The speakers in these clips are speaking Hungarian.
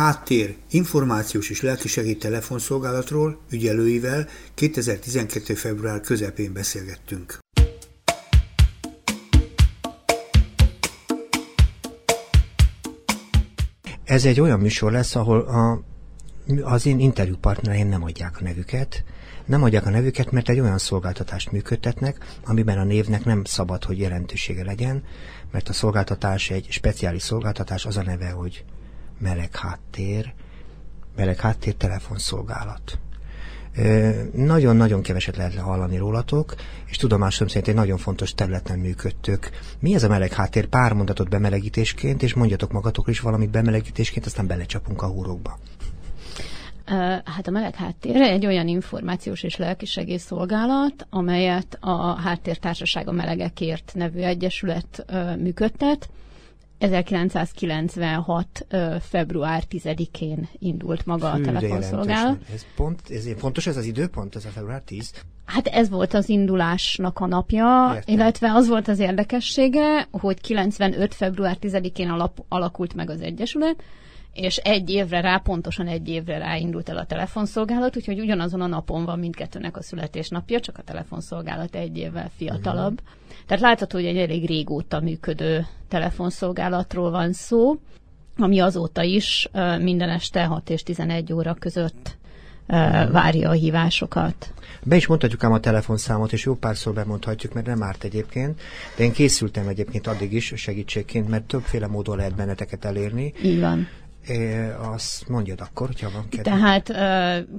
háttér információs és lelkisegély telefonszolgálatról ügyelőivel 2012. február közepén beszélgettünk. Ez egy olyan műsor lesz, ahol a, az én interjúpartnereim nem adják a nevüket, nem adják a nevüket, mert egy olyan szolgáltatást működtetnek, amiben a névnek nem szabad, hogy jelentősége legyen, mert a szolgáltatás egy speciális szolgáltatás, az a neve, hogy meleg háttér, meleg háttér telefonszolgálat. Nagyon-nagyon keveset lehet hallani rólatok, és tudomásom szerint egy nagyon fontos területen működtök. Mi ez a meleg háttér? Pár mondatot bemelegítésként, és mondjatok magatok is valamit bemelegítésként, aztán belecsapunk a húrokba. Hát a meleg háttér egy olyan információs és lelkisegész szolgálat, amelyet a Háttértársaság a Melegekért nevű egyesület működtet. 1996. február 10-én indult maga Fű, a telefonszolgálat. Ez pont, ez fontos ez az időpont, ez a február 10? Hát ez volt az indulásnak a napja, Értem. illetve az volt az érdekessége, hogy 95. február 10-én alap, alakult meg az Egyesület, és egy évre rá, pontosan egy évre rá indult el a telefonszolgálat, úgyhogy ugyanazon a napon van mindkettőnek a születésnapja, csak a telefonszolgálat egy évvel fiatalabb. Uh-huh. Tehát látható, hogy egy elég régóta működő telefonszolgálatról van szó, ami azóta is minden este 6 és 11 óra között várja a hívásokat. Be is mondhatjuk ám a telefonszámot, és jó párszor bemondhatjuk, mert nem árt egyébként. De én készültem egyébként addig is segítségként, mert többféle módon lehet benneteket elérni. Így van. É, azt mondjad akkor, hogyha van kedve. Tehát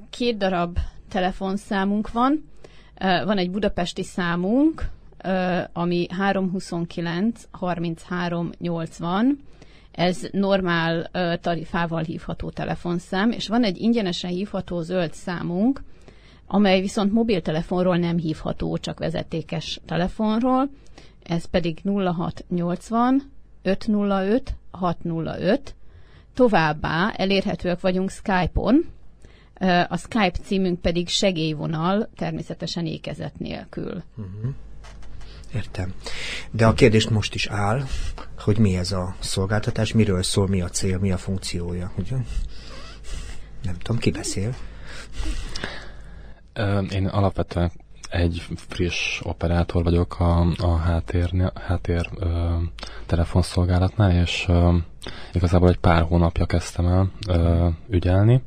két darab telefonszámunk van. Van egy budapesti számunk, ami 329 33 80, ez normál tarifával hívható telefonszám, és van egy ingyenesen hívható zöld számunk, amely viszont mobiltelefonról nem hívható, csak vezetékes telefonról, ez pedig 0680 505 605, Továbbá elérhetőek vagyunk Skype-on, a Skype címünk pedig segélyvonal, természetesen ékezet nélkül. Uh-huh. Értem. De a kérdés most is áll, hogy mi ez a szolgáltatás, miről szól, mi a cél, mi a funkciója. Ugye? Nem tudom, ki beszél? Én alapvetően egy friss operátor vagyok a, a háttér, háttér ö, telefonszolgálatnál, és ö, igazából egy pár hónapja kezdtem el ö, ügyelni.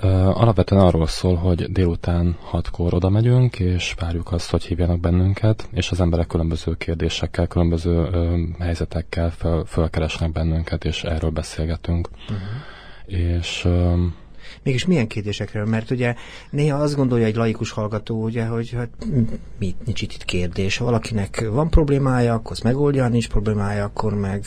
Ö, alapvetően arról szól, hogy délután hatkor oda megyünk, és várjuk azt, hogy hívjanak bennünket, és az emberek különböző kérdésekkel, különböző ö, helyzetekkel fel, felkeresnek bennünket, és erről beszélgetünk. Uh-huh. És ö, Mégis milyen kérdésekről? Mert ugye néha azt gondolja egy laikus hallgató, ugye, hogy hát mit, nincs itt kérdés. Ha valakinek van problémája, akkor azt megoldja, ha nincs problémája, akkor meg,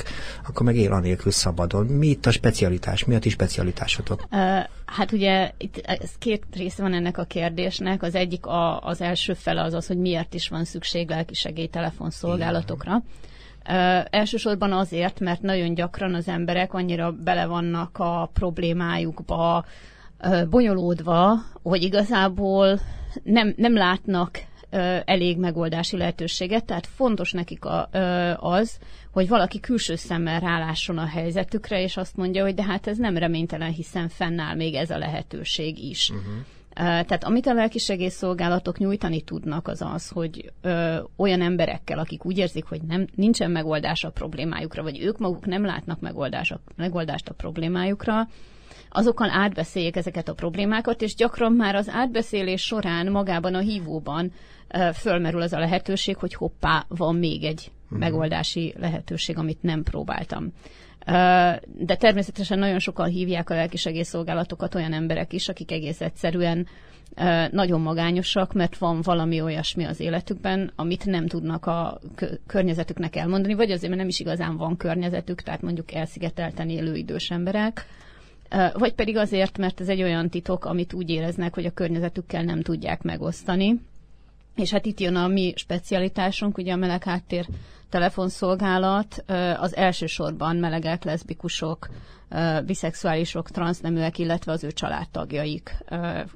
akkor meg él anélkül szabadon. Mi itt a specialitás? Mi a ti specialitásotok? Uh, hát ugye itt ez két része van ennek a kérdésnek. Az egyik a, az első fele az az, hogy miért is van szükség lelki segélytelefonszolgálatokra. Igen. Uh, elsősorban azért, mert nagyon gyakran az emberek annyira bele vannak a problémájukba, bonyolódva, hogy igazából nem, nem látnak elég megoldási lehetőséget, tehát fontos nekik a, az, hogy valaki külső szemmel rálásson a helyzetükre, és azt mondja, hogy de hát ez nem reménytelen, hiszen fennáll még ez a lehetőség is. Uh-huh. Tehát amit a lelkisegészszolgálatok nyújtani tudnak, az az, hogy ö, olyan emberekkel, akik úgy érzik, hogy nem, nincsen megoldás a problémájukra, vagy ők maguk nem látnak megoldás megoldást a problémájukra, azokkal átbeszéljék ezeket a problémákat, és gyakran már az átbeszélés során magában a hívóban fölmerül az a lehetőség, hogy hoppá, van még egy uh-huh. megoldási lehetőség, amit nem próbáltam. De természetesen nagyon sokan hívják a lelkisegészszolgálatokat olyan emberek is, akik egész egyszerűen nagyon magányosak, mert van valami olyasmi az életükben, amit nem tudnak a környezetüknek elmondani, vagy azért, mert nem is igazán van környezetük, tehát mondjuk elszigetelten élő idős emberek, vagy pedig azért, mert ez egy olyan titok, amit úgy éreznek, hogy a környezetükkel nem tudják megosztani. És hát itt jön a mi specialitásunk, ugye a meleg háttér telefonszolgálat, az elsősorban melegek, leszbikusok, biszexuálisok, transzneműek, illetve az ő családtagjaik,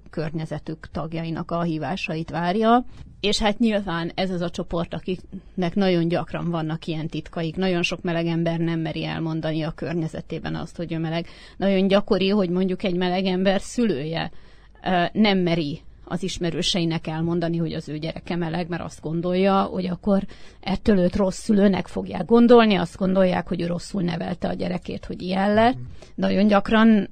környezetük tagjainak a hívásait várja. és hát nyilván ez az a csoport, akiknek nagyon gyakran vannak ilyen titkaik. Nagyon sok meleg ember nem meri elmondani a környezetében azt, hogy ő meleg. Nagyon gyakori, hogy mondjuk egy meleg ember szülője nem meri az ismerőseinek elmondani, hogy az ő gyereke meleg, mert azt gondolja, hogy akkor ettől őt rossz szülőnek fogják gondolni, azt gondolják, hogy ő rosszul nevelte a gyerekét, hogy ilyen lett. Nagyon gyakran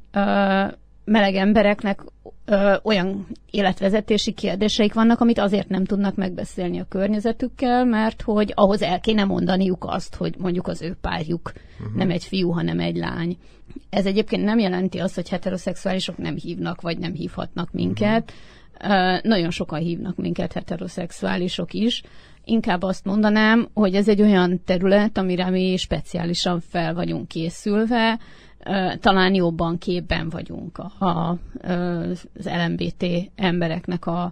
meleg embereknek ö, olyan életvezetési kérdéseik vannak, amit azért nem tudnak megbeszélni a környezetükkel, mert hogy ahhoz el kéne mondaniuk azt, hogy mondjuk az ő párjuk uh-huh. nem egy fiú, hanem egy lány. Ez egyébként nem jelenti azt, hogy heteroszexuálisok nem hívnak, vagy nem hívhatnak minket. Uh-huh. Nagyon sokan hívnak minket heteroszexuálisok is. Inkább azt mondanám, hogy ez egy olyan terület, amire mi speciálisan fel vagyunk készülve, talán jobban képben vagyunk a, a, az LMBT embereknek a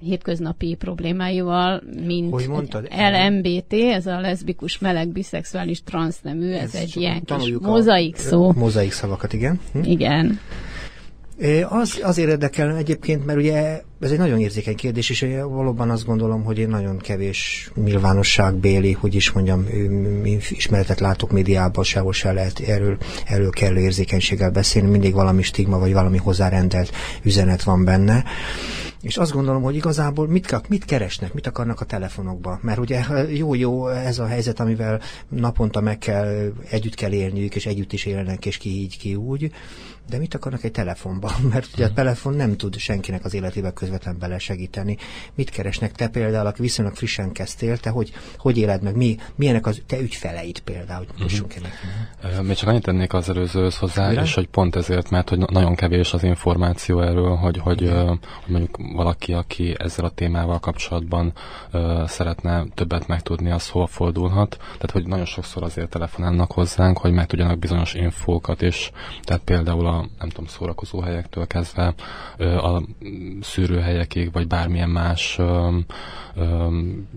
hétköznapi problémáival, mint Hogy mondtad? LMBT, ez a leszbikus, meleg, biszexuális, transznemű, ez, ez egy ilyen kis mozaik szó. Mozaik szavakat, igen. Hm? Igen. Az, azért érdekel egyébként, mert ugye ez egy nagyon érzékeny kérdés, és valóban azt gondolom, hogy én nagyon kevés nyilvánosságbéli, hogy is mondjam, ismeretet látok médiában, sehol se lehet erről, erről kellő érzékenységgel beszélni, mindig valami stigma, vagy valami hozzárendelt üzenet van benne. És azt gondolom, hogy igazából mit, mit keresnek, mit akarnak a telefonokba. Mert ugye jó-jó ez a helyzet, amivel naponta meg kell, együtt kell élniük, és együtt is élnek, és ki így, ki úgy. De mit akarnak egy telefonban? Mert ugye a mhm. telefon nem tud senkinek az életébe közvetlen bele segíteni. Mit keresnek te például, aki viszonylag frissen kezdtél, te hogy, hogy éled meg? Mi, milyenek az te ügyfeleid például? Hogy uh-huh. Még csak annyit tennék az előzőhöz hozzá, Mire? és hogy pont ezért, mert hogy nagyon kevés az információ erről, hogy, hogy, hogy mondjuk valaki, aki ezzel a témával kapcsolatban uh, szeretne többet megtudni, az hol fordulhat. Tehát, hogy nagyon sokszor azért telefonálnak hozzánk, hogy megtudjanak bizonyos infókat, és tehát például nem tudom, szórakozó helyektől kezdve a szűrőhelyekig, vagy bármilyen más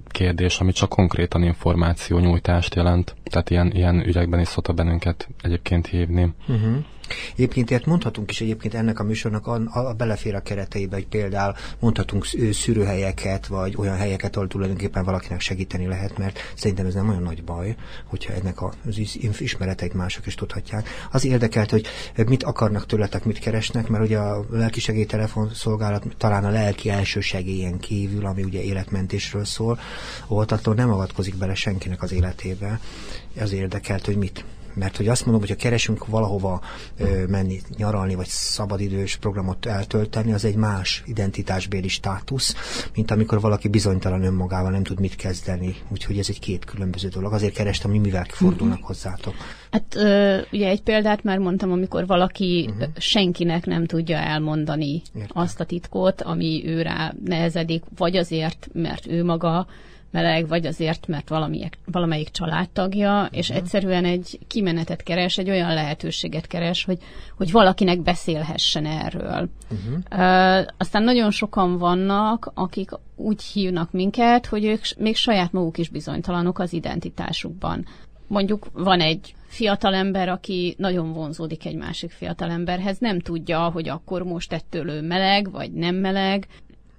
kérdés, ami csak konkrétan információ nyújtást jelent. Tehát ilyen, ilyen ügyekben is szokta bennünket egyébként hívni. Uh-huh. Egyébként ilyet mondhatunk is egyébként ennek a műsornak a, a, a belefér a kereteibe, hogy például mondhatunk szűrőhelyeket, vagy olyan helyeket, ahol tulajdonképpen valakinek segíteni lehet, mert szerintem ez nem olyan nagy baj, hogyha ennek az ismereteit mások is tudhatják. Az érdekelt, hogy mit akarnak tőletek, mit keresnek, mert ugye a lelki szolgálat talán a lelki első segélyen kívül, ami ugye életmentésről szól, oltató nem avatkozik bele senkinek az életébe. Az érdekelt, hogy mit mert hogy azt mondom, hogy ha keresünk valahova ö, menni, nyaralni, vagy szabadidős programot eltölteni, az egy más identitásbéli státusz, mint amikor valaki bizonytalan önmagával nem tud mit kezdeni. Úgyhogy ez egy két különböző dolog. Azért kerestem, hogy mivel fordulnak uh-huh. hozzátok. Hát ö, ugye egy példát már mondtam, amikor valaki uh-huh. senkinek nem tudja elmondani Értem. azt a titkot, ami őrá nehezedik, vagy azért, mert ő maga meleg, vagy azért, mert valamelyik, valamelyik családtagja, és uh-huh. egyszerűen egy kimenetet keres, egy olyan lehetőséget keres, hogy, hogy valakinek beszélhessen erről. Uh-huh. Uh, aztán nagyon sokan vannak, akik úgy hívnak minket, hogy ők még saját maguk is bizonytalanok az identitásukban. Mondjuk van egy fiatalember, aki nagyon vonzódik egy másik fiatalemberhez, nem tudja, hogy akkor most ettől ő meleg, vagy nem meleg,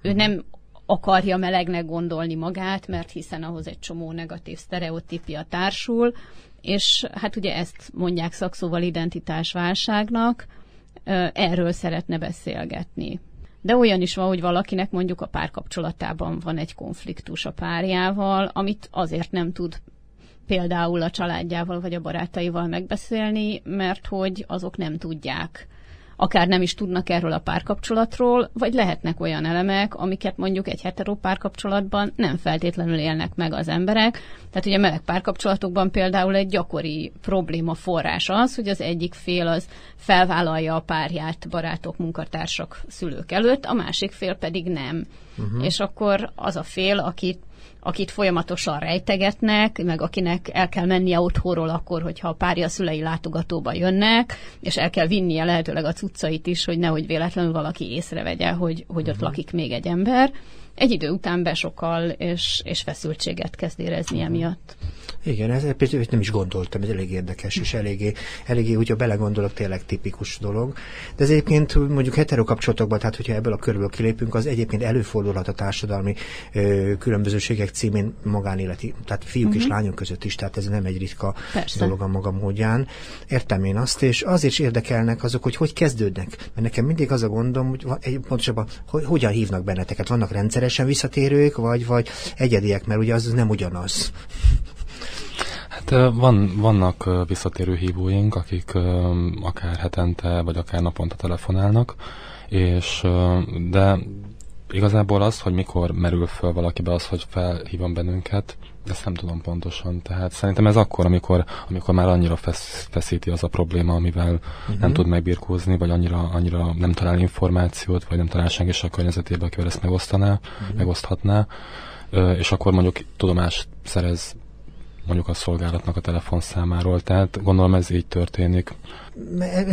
ő nem akarja melegnek gondolni magát, mert hiszen ahhoz egy csomó negatív sztereotípia társul, és hát ugye ezt mondják szakszóval identitásválságnak, erről szeretne beszélgetni. De olyan is van, hogy valakinek mondjuk a párkapcsolatában van egy konfliktus a párjával, amit azért nem tud például a családjával vagy a barátaival megbeszélni, mert hogy azok nem tudják akár nem is tudnak erről a párkapcsolatról, vagy lehetnek olyan elemek, amiket mondjuk egy hetero párkapcsolatban nem feltétlenül élnek meg az emberek. Tehát ugye meleg párkapcsolatokban például egy gyakori probléma forrás az, hogy az egyik fél az felvállalja a párját barátok, munkatársak, szülők előtt, a másik fél pedig nem. Uh-huh. És akkor az a fél, akit akit folyamatosan rejtegetnek, meg akinek el kell mennie otthonról akkor, hogyha a párja szülei látogatóba jönnek, és el kell vinnie lehetőleg a cuccait is, hogy nehogy véletlenül valaki észrevegye, hogy, hogy ott uh-huh. lakik még egy ember. Egy idő után besokal, és, és feszültséget kezd érezni emiatt. Igen, ez például nem is gondoltam, ez elég érdekes, és eléggé, eléggé hogyha belegondolok, tényleg tipikus dolog. De ez egyébként mondjuk heterokapcsolatokban, tehát hogyha ebből a körből kilépünk, az egyébként előfordulhat a társadalmi ö, különbözőségek címén magánéleti, tehát fiúk uh-huh. és mhm. lányok között is, tehát ez nem egy ritka Persze. dolog a maga módján. Értem én azt, és azért is érdekelnek azok, hogy hogy kezdődnek. Mert nekem mindig az a gondom, hogy egy, pontosabban, hogy hogyan hívnak benneteket. Vannak rendszeresen visszatérők, vagy, vagy egyediek, mert ugye az nem ugyanaz. Hát van, vannak visszatérő hívóink, akik akár hetente, vagy akár naponta telefonálnak, és de igazából az, hogy mikor merül föl valakibe az, hogy felhívom bennünket, ezt nem tudom pontosan. Tehát szerintem ez akkor, amikor, amikor már annyira fesz, feszíti az a probléma, amivel uh-huh. nem tud megbirkózni, vagy annyira, annyira nem talál információt, vagy nem talál senki a környezetébe, akivel ezt megosztaná, uh-huh. megoszthatná, és akkor mondjuk tudomást szerez mondjuk a szolgálatnak a telefonszámáról. Tehát gondolom ez így történik.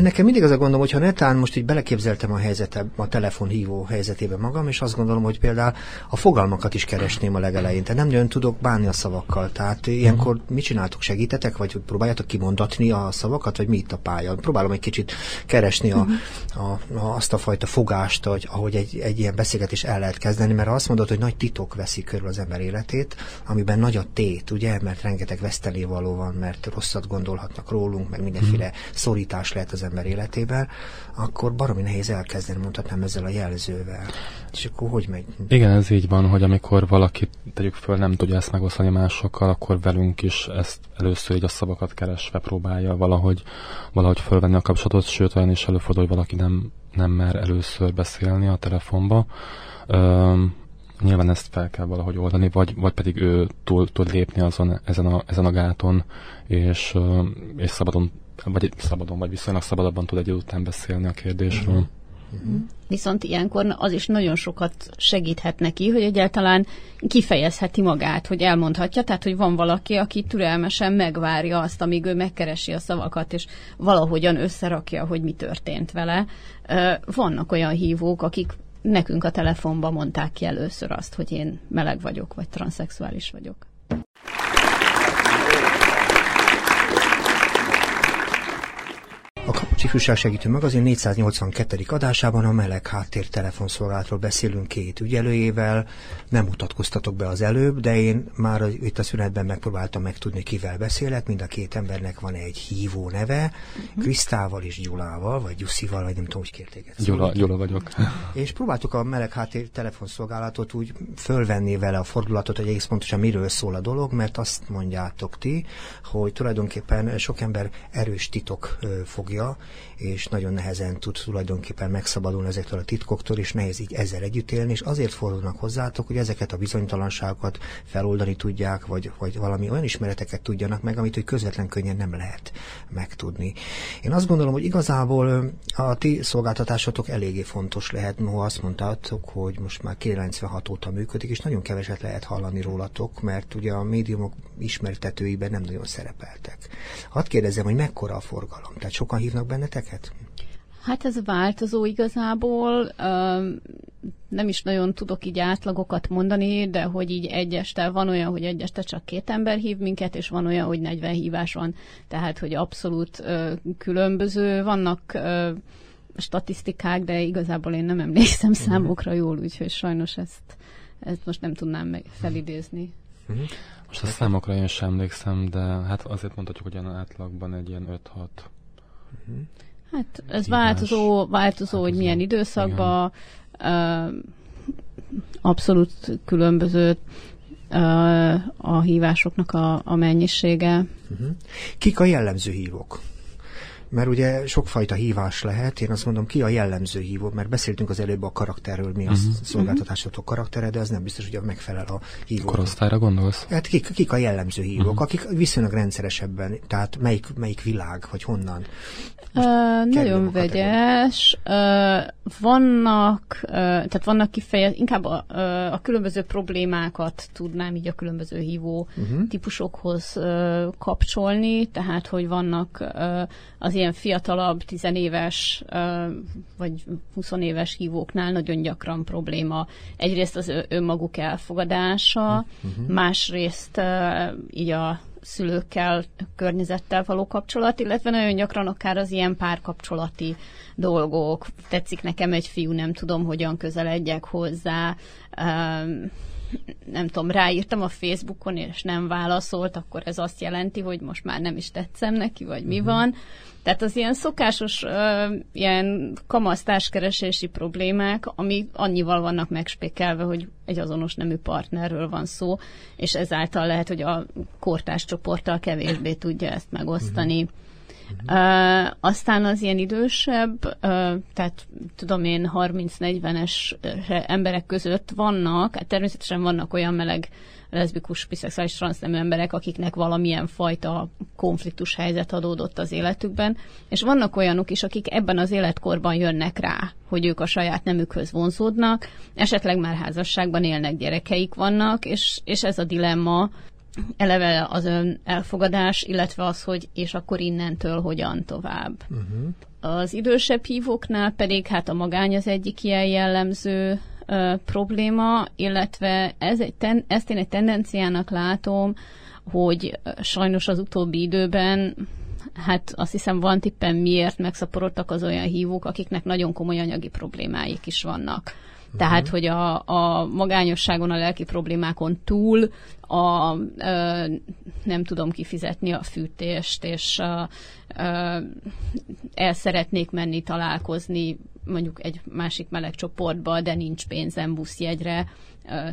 Nekem mindig az a gondom, hogyha netán most így beleképzeltem a helyzetet, a telefonhívó helyzetébe magam, és azt gondolom, hogy például a fogalmakat is keresném a legelején. Tehát nem nagyon tudok bánni a szavakkal. Tehát ilyenkor uh-huh. mit csináltok? Segítetek, vagy próbáljátok kimondatni a szavakat, vagy mi itt a pálya? Próbálom egy kicsit keresni a, uh-huh. a, a, azt a fajta fogást, hogy, ahogy egy, egy ilyen beszélgetés el lehet kezdeni, mert azt mondod, hogy nagy titok veszi körül az ember életét, amiben nagy a tét, ugye? Mert rengeteg vesztelévaló van, mert rosszat gondolhatnak rólunk, meg mindenféle uh-huh. szorítás váltás lehet az ember életében, akkor baromi nehéz elkezdeni, mondhatnám ezzel a jelzővel. És akkor hogy megy? Igen, ez így van, hogy amikor valaki, tegyük föl, nem tudja ezt megosztani másokkal, akkor velünk is ezt először így a szavakat keresve próbálja valahogy, valahogy fölvenni a kapcsolatot, sőt olyan is előfordul, hogy valaki nem, nem mer először beszélni a telefonba. Üm, nyilván ezt fel kell valahogy oldani, vagy, vagy pedig ő túl tud lépni azon, ezen, a, ezen a gáton, és, és szabadon vagy szabadon, vagy viszonylag szabadabban tud egy után beszélni a kérdésről. Uh-huh. Viszont ilyenkor az is nagyon sokat segíthet neki, hogy egyáltalán kifejezheti magát, hogy elmondhatja, tehát hogy van valaki, aki türelmesen megvárja azt, amíg ő megkeresi a szavakat, és valahogyan összerakja, hogy mi történt vele. Vannak olyan hívók, akik nekünk a telefonban mondták ki először azt, hogy én meleg vagyok, vagy transzexuális vagyok. A Kapucs Ifjúság Segítő Magazin 482. adásában a meleg háttér telefonszolgálatról beszélünk két ügyelőjével. Nem mutatkoztatok be az előbb, de én már itt a szünetben megpróbáltam megtudni, kivel beszélek. Mind a két embernek van egy hívó neve, uh-huh. Krisztával és Gyulával, vagy Gyuszival, vagy nem tudom, hogy kérték ezt. Gyula, Gyula vagyok. És próbáltuk a meleg háttér telefonszolgálatot úgy fölvenni vele a fordulatot, hogy egész pontosan miről szól a dolog, mert azt mondjátok ti, hogy tulajdonképpen sok ember erős titok fogja, és nagyon nehezen tud tulajdonképpen megszabadulni ezektől a titkoktól, és nehéz így ezzel együtt élni, és azért fordulnak hozzátok, hogy ezeket a bizonytalanságokat feloldani tudják, vagy, vagy valami olyan ismereteket tudjanak meg, amit hogy közvetlen könnyen nem lehet megtudni. Én azt gondolom, hogy igazából a ti szolgáltatásotok eléggé fontos lehet, noha azt mondtátok, hogy most már 96 óta működik, és nagyon keveset lehet hallani rólatok, mert ugye a médiumok ismertetőiben nem nagyon szerepeltek. Hadd kérdezem, hogy mekkora a forgalom? Tehát sokan hívnak benneteket? Hát ez változó igazából. Nem is nagyon tudok így átlagokat mondani, de hogy így egy este van olyan, hogy egy este csak két ember hív minket, és van olyan, hogy 40 hívás van. Tehát, hogy abszolút különböző. Vannak statisztikák, de igazából én nem emlékszem uh-huh. számokra jól, úgyhogy sajnos ezt, ezt most nem tudnám felidézni. Most a számokra én sem emlékszem, de hát azért mondhatjuk, hogy olyan átlagban egy ilyen 5-6 Uh-huh. Hát ez változó, változó, változó, hogy milyen időszakban, uh, abszolút különböző uh, a hívásoknak a, a mennyisége. Uh-huh. Kik a jellemző hívók? Mert ugye sokfajta hívás lehet, én azt mondom, ki a jellemző hívó, mert beszéltünk az előbb a karakterről, mi a uh-huh. szolgáltatásotok karaktere, de az nem biztos, hogy megfelel a hívó. Korosztályra gondolsz? Hát kik, kik a jellemző hívók, uh-huh. akik viszonylag rendszeresebben, tehát melyik, melyik világ, vagy honnan? Uh, nagyon vegyes. Uh, vannak, uh, tehát vannak kifejez, inkább a, uh, a különböző problémákat tudnám így a különböző hívó uh-huh. típusokhoz uh, kapcsolni, tehát hogy vannak uh, az ilyen fiatalabb, tizenéves vagy 20 éves hívóknál nagyon gyakran probléma. Egyrészt az önmaguk elfogadása, uh-huh. másrészt így a szülőkkel, környezettel való kapcsolat, illetve nagyon gyakran akár az ilyen párkapcsolati dolgok. Tetszik nekem egy fiú, nem tudom, hogyan közeledjek hozzá. Nem tudom, ráírtam a Facebookon, és nem válaszolt, akkor ez azt jelenti, hogy most már nem is tetszem neki, vagy mi uh-huh. van. Tehát az ilyen szokásos uh, ilyen kamasztáskeresési problémák, ami annyival vannak megspékelve, hogy egy azonos nemű partnerről van szó, és ezáltal lehet, hogy a kortás csoporttal kevésbé tudja ezt megosztani. Uh-huh. Uh, aztán az ilyen idősebb, uh, tehát tudom én 30-40-es emberek között vannak, hát természetesen vannak olyan meleg leszbikus, biszexuális, transznemű emberek, akiknek valamilyen fajta konfliktus helyzet adódott az életükben, és vannak olyanok is, akik ebben az életkorban jönnek rá, hogy ők a saját nemükhöz vonzódnak, esetleg már házasságban élnek, gyerekeik vannak, és, és ez a dilemma, eleve az ön elfogadás, illetve az, hogy és akkor innentől hogyan tovább. Uh-huh. Az idősebb hívóknál pedig hát a magány az egyik ilyen jellemző ö, probléma, illetve ez egy ten, ezt én egy tendenciának látom, hogy sajnos az utóbbi időben hát azt hiszem van tippen miért megszaporodtak az olyan hívók, akiknek nagyon komoly anyagi problémáik is vannak. Tehát, uh-huh. hogy a, a magányosságon, a lelki problémákon túl a, ö, nem tudom kifizetni a fűtést, és ö, ö, el szeretnék menni találkozni mondjuk egy másik meleg csoportba, de nincs pénzem buszjegyre,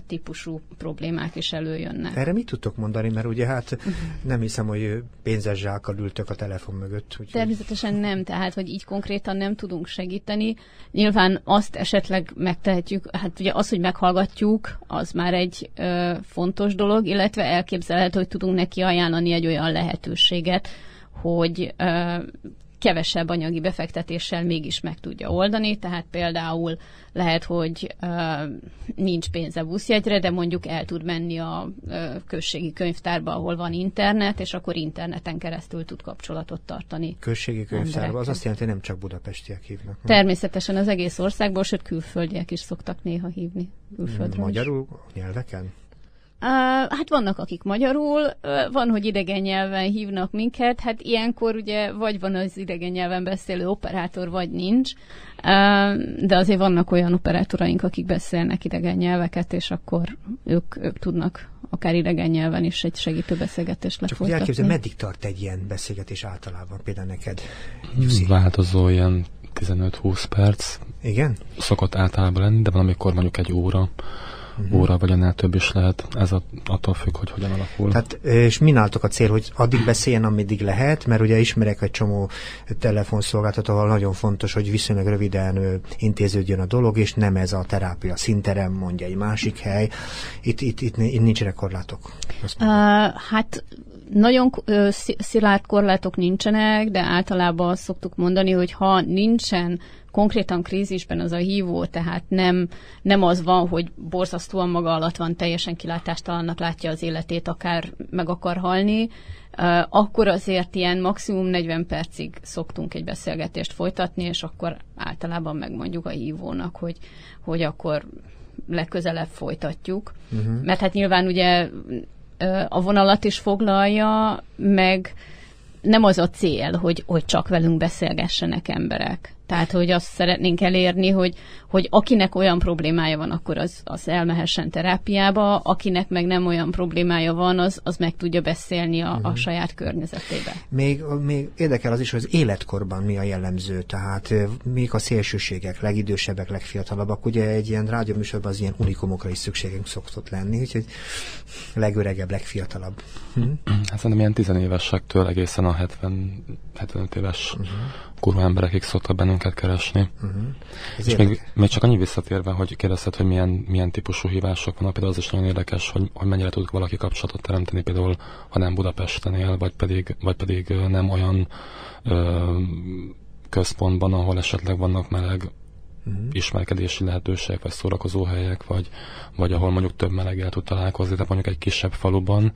típusú problémák is előjönnek. Erre mit tudtok mondani? Mert ugye hát nem hiszem, hogy pénzes zsákkal ültök a telefon mögött. Úgy Természetesen nem, tehát hogy így konkrétan nem tudunk segíteni. Nyilván azt esetleg megtehetjük, hát ugye az, hogy meghallgatjuk, az már egy ö, fontos dolog, illetve elképzelhető, hogy tudunk neki ajánlani egy olyan lehetőséget, hogy ö, kevesebb anyagi befektetéssel mégis meg tudja oldani, tehát például lehet, hogy nincs pénze buszjegyre, de mondjuk el tud menni a községi könyvtárba, ahol van internet, és akkor interneten keresztül tud kapcsolatot tartani. Községi könyvtárba, az azt jelenti, hogy nem csak budapestiek hívnak. Természetesen az egész országból, sőt külföldiek is szoktak néha hívni. Magyarul nyelveken? Hát vannak, akik magyarul, van, hogy idegen nyelven hívnak minket, hát ilyenkor ugye vagy van az idegen nyelven beszélő operátor, vagy nincs, de azért vannak olyan operátoraink, akik beszélnek idegen nyelveket, és akkor ők, ők tudnak akár idegen nyelven is egy segítő beszélgetést Csak lefolytatni. Csak elképzel, meddig tart egy ilyen beszélgetés általában, például neked? Hmm, változó ilyen 15-20 perc. Igen? Szokott általában lenni, de van, amikor mondjuk egy óra uh-huh. óra, vagy annál több is lehet. Ez a, attól függ, hogy hogyan alakul. Tehát, és álltok a cél, hogy addig beszéljen, ameddig lehet, mert ugye ismerek egy csomó telefonszolgáltató, ahol nagyon fontos, hogy viszonylag röviden intéződjön a dolog, és nem ez a terápia szinterem, mondja egy másik hely. Itt, itt, itt, itt nincsenek korlátok. Uh, hát nagyon szilárd korlátok nincsenek, de általában szoktuk mondani, hogy ha nincsen konkrétan krízisben az a hívó, tehát nem, nem az van, hogy borzasztóan maga alatt van, teljesen kilátástalannak látja az életét, akár meg akar halni, akkor azért ilyen maximum 40 percig szoktunk egy beszélgetést folytatni, és akkor általában megmondjuk a hívónak, hogy, hogy akkor legközelebb folytatjuk. Uh-huh. Mert hát nyilván ugye a vonalat is foglalja, meg nem az a cél, hogy, hogy csak velünk beszélgessenek emberek. Tehát, hogy azt szeretnénk elérni, hogy, hogy akinek olyan problémája van, akkor az, az elmehessen terápiába, akinek meg nem olyan problémája van, az, az meg tudja beszélni a, a mhm. saját környezetébe. Még, még érdekel az is, hogy az életkorban mi a jellemző, tehát mik a szélsőségek, legidősebbek, legfiatalabbak. Ugye egy ilyen rádióműsorban az ilyen unikumokra is szükségünk szokott lenni, úgyhogy legöregebb, legfiatalabb. Hm? Hát szerintem ilyen tizenévesektől egészen a 70, 75 éves uh-huh. kurva emberekig szoktak bennünket keresni. Uh-huh. És még, még, csak annyi visszatérve, hogy kérdezted, hogy milyen, milyen típusú hívások vannak, például az is nagyon érdekes, hogy, hogy mennyire tud valaki kapcsolatot teremteni, például ha nem Budapesten él, vagy pedig, vagy pedig nem olyan ö, központban, ahol esetleg vannak meleg uh-huh. ismerkedési lehetőségek, vagy szórakozó helyek, vagy, vagy ahol mondjuk több meleggel tud találkozni, tehát mondjuk egy kisebb faluban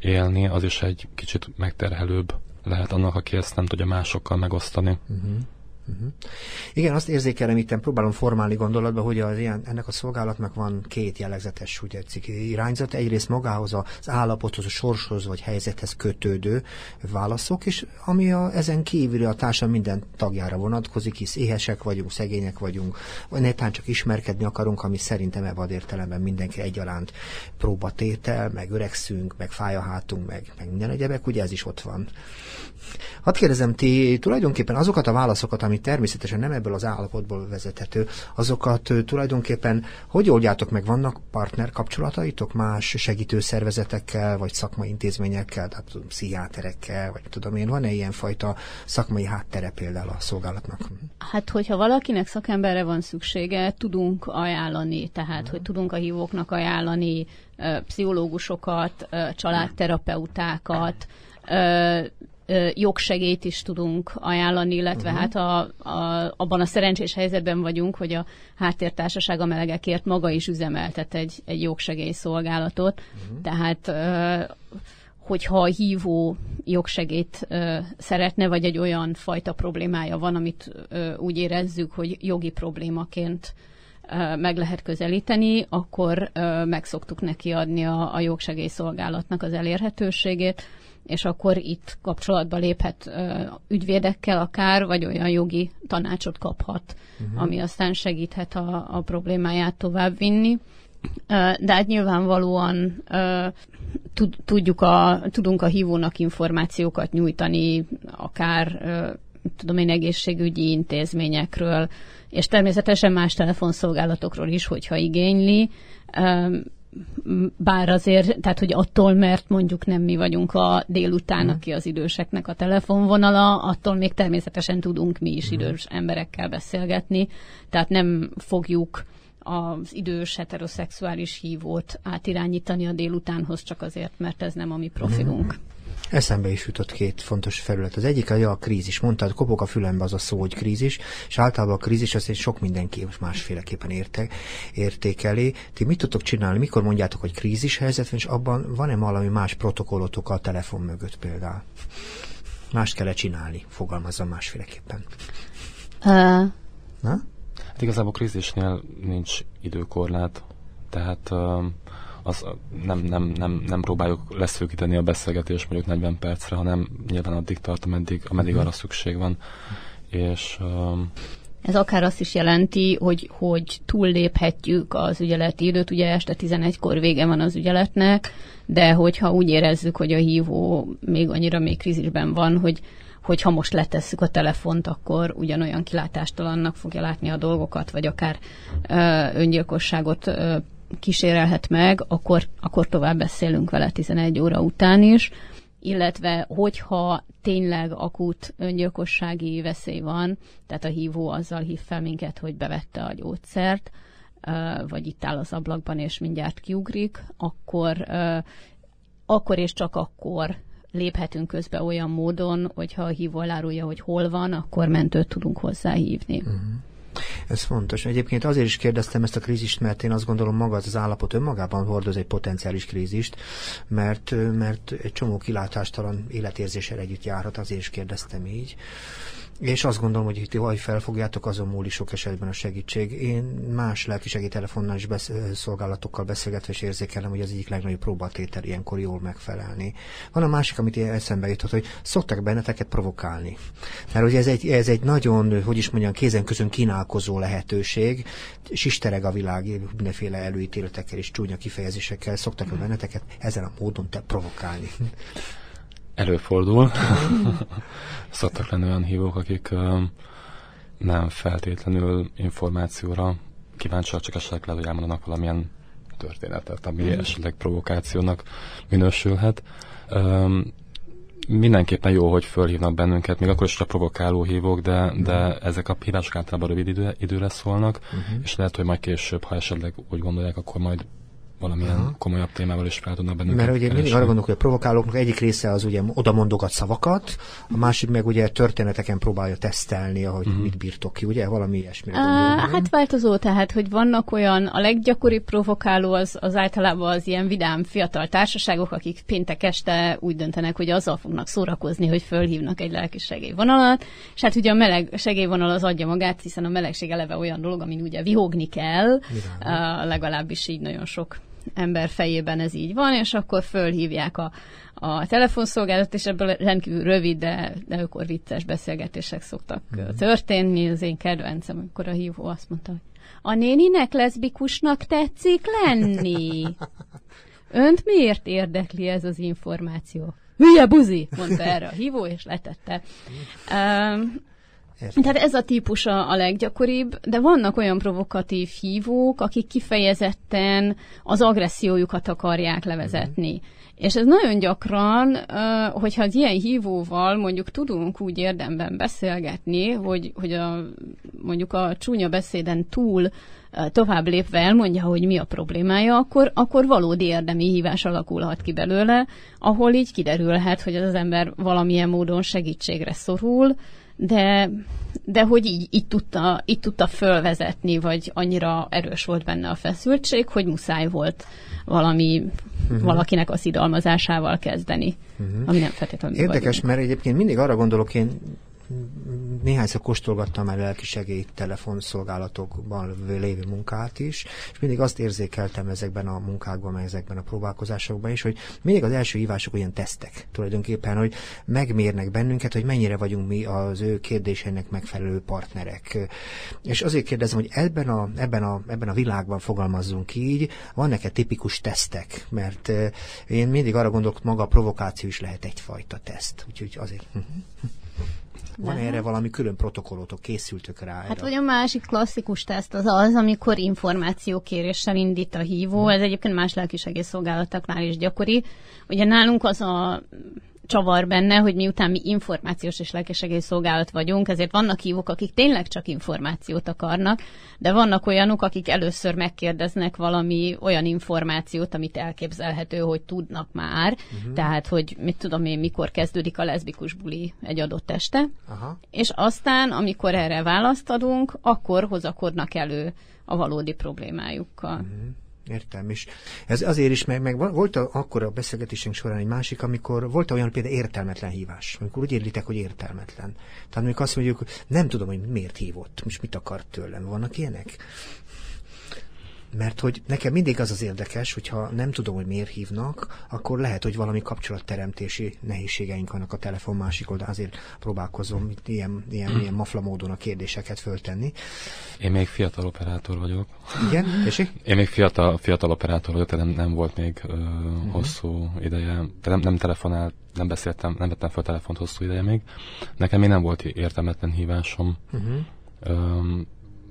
élni, az is egy kicsit megterhelőbb lehet annak, aki ezt nem tudja másokkal megosztani. Uh-huh. Uh-huh. Igen, azt érzékelem itt, próbálom formálni gondolatba, hogy az ilyen, ennek a szolgálatnak van két jellegzetes úgy tetszik, irányzat. Egyrészt magához az állapothoz, a sorshoz vagy helyzethez kötődő válaszok, és ami a, ezen kívül a társadalom minden tagjára vonatkozik, hisz éhesek vagyunk, szegények vagyunk, vagy netán csak ismerkedni akarunk, ami szerintem ebben értelemben mindenki egyaránt próbatétel, meg öregszünk, meg fáj a hátunk, meg, meg minden egyebek, ugye ez is ott van. Hadd kérdezem, ti tulajdonképpen azokat a válaszokat, ami természetesen nem ebből az állapotból vezethető, azokat tulajdonképpen hogy oldjátok meg? Vannak partner kapcsolataitok más segítő szervezetekkel, vagy szakmai intézményekkel, tehát tudom, pszichiáterekkel, vagy tudom én, van-e ilyen fajta szakmai háttere például a szolgálatnak? Hát, hogyha valakinek szakemberre van szüksége, tudunk ajánlani, tehát, hogy tudunk a hívóknak ajánlani pszichológusokat, családterapeutákat, jogsegét is tudunk ajánlani, illetve uh-huh. hát a, a, abban a szerencsés helyzetben vagyunk, hogy a háttértársaság a melegekért maga is üzemeltet egy, egy jogsegélyszolgálatot, uh-huh. tehát hogyha a hívó jogsegét szeretne, vagy egy olyan fajta problémája van, amit úgy érezzük, hogy jogi problémaként meg lehet közelíteni, akkor meg szoktuk neki adni a, a jogsegélyszolgálatnak az elérhetőségét és akkor itt kapcsolatba léphet ügyvédekkel akár, vagy olyan jogi tanácsot kaphat, uh-huh. ami aztán segíthet a, a problémáját továbbvinni. De hát nyilvánvalóan tudjuk a, tudunk a hívónak információkat nyújtani, akár tudom én egészségügyi intézményekről, és természetesen más telefonszolgálatokról is, hogyha igényli bár azért, tehát hogy attól, mert mondjuk nem mi vagyunk a délután, uh-huh. aki az időseknek a telefonvonala, attól még természetesen tudunk mi is uh-huh. idős emberekkel beszélgetni, tehát nem fogjuk az idős heteroszexuális hívót átirányítani a délutánhoz csak azért, mert ez nem a mi profilunk. Eszembe is jutott két fontos felület. Az egyik a, a krízis. Mondtad, kopok a fülembe az a szó, hogy krízis, és általában a krízis azt sok mindenki most másféleképpen érte, értékeli. Ti mit tudtok csinálni? Mikor mondjátok, hogy krízis helyzet van, és abban van-e valami más protokollotok a telefon mögött például? Mást kell -e csinálni? Fogalmazzam másféleképpen. Uh. Na? Hát igazából krízisnél nincs időkorlát, tehát uh, az nem, nem, nem, nem próbáljuk leszűkíteni a beszélgetést mondjuk 40 percre, hanem nyilván addig tart, ameddig, ameddig arra szükség van. És um, ez akár azt is jelenti, hogy, hogy túlléphetjük az ügyeleti időt, ugye este 11-kor vége van az ügyeletnek, de hogyha úgy érezzük, hogy a hívó még annyira még krízisben van, hogy hogy ha most letesszük a telefont, akkor ugyanolyan kilátástalannak fogja látni a dolgokat, vagy akár ö, öngyilkosságot ö, kísérelhet meg, akkor, akkor tovább beszélünk vele 11 óra után is, illetve hogyha tényleg akut öngyilkossági veszély van, tehát a hívó azzal hív fel minket, hogy bevette a gyógyszert, vagy itt áll az ablakban, és mindjárt kiugrik, akkor, akkor és csak akkor léphetünk közbe olyan módon, hogyha a hívó elárulja, hogy hol van, akkor mentőt tudunk hozzá hívni. Uh-huh. Ez fontos. Egyébként azért is kérdeztem ezt a krízist, mert én azt gondolom maga az, állapot önmagában hordoz egy potenciális krízist, mert, mert egy csomó kilátástalan életérzéssel együtt járhat, azért is kérdeztem így. És azt gondolom, hogy itt vagy felfogjátok, azon múlik sok esetben a segítség. Én más lelkisegi telefonnal is besz- szolgálatokkal beszélgetve és érzékelem, hogy az egyik legnagyobb próbatétel ilyenkor jól megfelelni. Van a másik, amit eszembe jutott, hogy szoktak benneteket provokálni. Mert ugye ez egy, ez egy nagyon, hogy is mondjam, kézen közön kínálkozó lehetőség, sistereg a világ mindenféle előítéletekkel és csúnya kifejezésekkel, szoktak benneteket ezen a módon te provokálni. Előfordul. Szoktak lenni olyan hívók, akik nem feltétlenül információra kíváncsiak, csak esetleg lehet, hogy elmondanak valamilyen történetet, ami mm. esetleg provokációnak minősülhet. Um, mindenképpen jó, hogy fölhívnak bennünket, még akkor is a provokáló hívók, de, de mhm. ezek a hívások általában rövid idő, időre szólnak, uh-huh. és lehet, hogy majd később, ha esetleg úgy gondolják, akkor majd valamilyen Aha. komolyabb témával is fel tudnak bennünket Mert ugye mindig arra gondolok, hogy a provokálóknak egyik része az ugye oda mondogat szavakat, a másik meg ugye történeteken próbálja tesztelni, ahogy uh-huh. mit bírtok ki, ugye? Valami ilyesmire uh, Hát változó, tehát, hogy vannak olyan, a leggyakoribb provokáló az, az általában az ilyen vidám fiatal társaságok, akik péntek este úgy döntenek, hogy azzal fognak szórakozni, hogy fölhívnak egy lelki segélyvonalat, és hát ugye a meleg segélyvonal az adja magát, hiszen a melegség eleve olyan dolog, amin ugye vihogni kell, uh, legalábbis így nagyon sok ember fejében ez így van, és akkor fölhívják a, a telefonszolgálatot, és ebből rendkívül rövid, de, de akkor vicces beszélgetések szoktak mm. történni. Az én kedvencem, amikor a hívó azt mondta, hogy a néninek leszbikusnak tetszik lenni. Önt miért érdekli ez az információ? Hülye buzi, mondta erre a hívó, és letette. Um, Értem. Tehát ez a típus a, a leggyakoribb, de vannak olyan provokatív hívók, akik kifejezetten az agressziójukat akarják levezetni. Mm. És ez nagyon gyakran, hogyha az ilyen hívóval mondjuk tudunk úgy érdemben beszélgetni, hogy, hogy a, mondjuk a csúnya beszéden túl tovább lépve elmondja, hogy mi a problémája, akkor, akkor valódi érdemi hívás alakulhat ki belőle, ahol így kiderülhet, hogy az ember valamilyen módon segítségre szorul, de, de hogy így, így, tudta, így tudta fölvezetni, vagy annyira erős volt benne a feszültség, hogy muszáj volt valami, uh-huh. valakinek a szidalmazásával kezdeni, uh-huh. ami nem feltétlenül Érdekes, mert egyébként mindig arra gondolok én, néhányszor kóstolgattam már lelkisegély telefonszolgálatokban lévő munkát is, és mindig azt érzékeltem ezekben a munkákban, meg ezekben a próbálkozásokban is, hogy mindig az első hívások olyan tesztek tulajdonképpen, hogy megmérnek bennünket, hogy mennyire vagyunk mi az ő kérdéseinek megfelelő partnerek. És azért kérdezem, hogy ebben a, ebben a, ebben a világban fogalmazzunk így, vannak-e tipikus tesztek? Mert eh, én mindig arra gondolok, maga a provokáció is lehet egyfajta teszt. Úgyhogy azért... Van erre valami külön protokollotok, készültök rá? Hát vagy a másik klasszikus teszt az az, amikor információkéréssel indít a hívó, ez egyébként más lelkisegészszolgálatoknál is gyakori. Ugye nálunk az a csavar benne, hogy miután mi információs és lelkesegély szolgálat vagyunk, ezért vannak hívók, akik tényleg csak információt akarnak, de vannak olyanok, akik először megkérdeznek valami olyan információt, amit elképzelhető, hogy tudnak már, uh-huh. tehát, hogy mit tudom én, mikor kezdődik a leszbikus buli egy adott este, Aha. és aztán, amikor erre választ adunk, akkor hozakodnak elő a valódi problémájukkal. Uh-huh. Értem, és ez azért is, meg, meg volt a, akkor a beszélgetésünk során egy másik, amikor volt olyan például értelmetlen hívás, amikor úgy érlitek, hogy értelmetlen. Tehát amikor azt mondjuk, nem tudom, hogy miért hívott, most mit akart tőlem. Vannak ilyenek? Mert hogy nekem mindig az az érdekes, hogyha nem tudom, hogy miért hívnak, akkor lehet, hogy valami kapcsolatteremtési nehézségeink vannak a telefon másik oldalán, azért próbálkozom itt ilyen, ilyen, ilyen mafla módon a kérdéseket föltenni. Én még fiatal operátor vagyok. Igen? És Én még fiatal, fiatal operátor vagyok, tehát nem, nem volt még uh, uh-huh. hosszú ideje, de nem, nem telefonált, nem beszéltem, nem vettem fel telefont hosszú ideje még. Nekem még nem volt értelmetlen hívásom. Uh-huh. Um,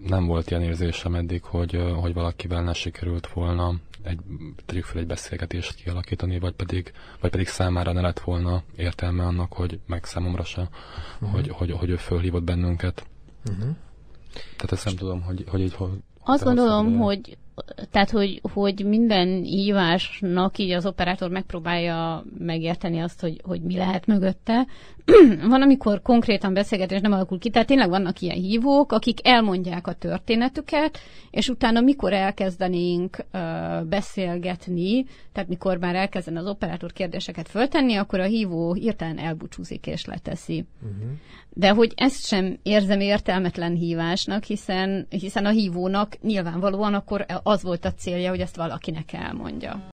nem volt ilyen érzésem eddig, hogy, hogy valakivel ne sikerült volna egy, tegyük fel egy beszélgetést kialakítani, vagy pedig, vagy pedig számára ne lett volna értelme annak, hogy meg számomra se, uh-huh. hogy, hogy, hogy ő fölhívott bennünket. Uh-huh. Tehát ezt nem tudom, hogy, hogy így hogy Azt gondolom, hogy tehát, hogy, hogy minden hívásnak így az operátor megpróbálja megérteni azt, hogy, hogy mi lehet mögötte. van, amikor konkrétan beszélgetés nem alakul ki, tehát tényleg vannak ilyen hívók, akik elmondják a történetüket, és utána mikor elkezdenénk uh, beszélgetni, tehát mikor már elkezdene az operátor kérdéseket föltenni, akkor a hívó hirtelen elbúcsúzik és leteszi. Uh-huh. De hogy ezt sem érzem értelmetlen hívásnak, hiszen, hiszen a hívónak nyilvánvalóan akkor az volt a célja, hogy ezt valakinek elmondja.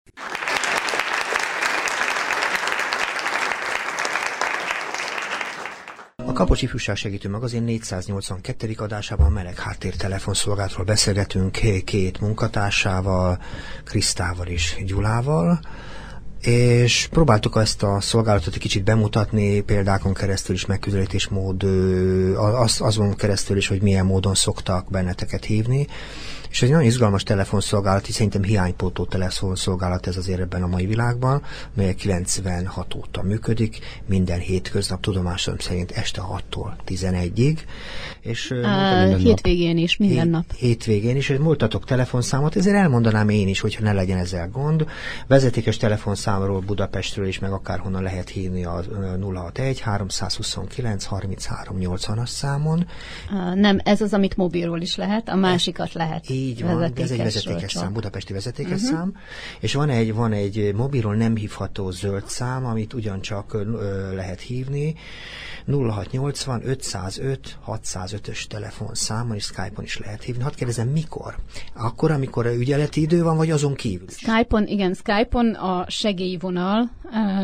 Kapocs Ifjúság Segítő Magazin 482. adásában meleg háttér telefonszolgálatról beszélgetünk két munkatársával, Krisztával és Gyulával és próbáltuk ezt a szolgálatot egy kicsit bemutatni, példákon keresztül is, megközelítésmód, az, azon keresztül is, hogy milyen módon szoktak benneteket hívni. És egy nagyon izgalmas telefonszolgálat, és szerintem hiánypótó telefonszolgálat ez azért ebben a mai világban, mely 96 óta működik, minden hétköznap tudomásom szerint este 6-tól 11-ig. És, uh, hétvégén is, minden hét, nap. Hétvégén is, és múltatok telefonszámot, ezért elmondanám én is, hogyha ne legyen ezzel gond. Vezetékes telefonszámról Budapestről is, meg akárhonnan lehet hívni a 061 329 33 80-as számon. Nem, ez az, amit mobilról is lehet, a másikat lehet. Így van, de ez egy vezetékes szám, budapesti vezetékes uh-huh. szám, és van egy, van egy mobilról nem hívható zöld szám, amit ugyancsak ö, lehet hívni, 0680 505 605-ös telefonszám, és Skype-on is lehet hívni. Hadd kérdezem, mikor? Akkor, amikor ügyeleti idő van, vagy azon kívül? Skype-on, igen, Skype-on a segélyvonal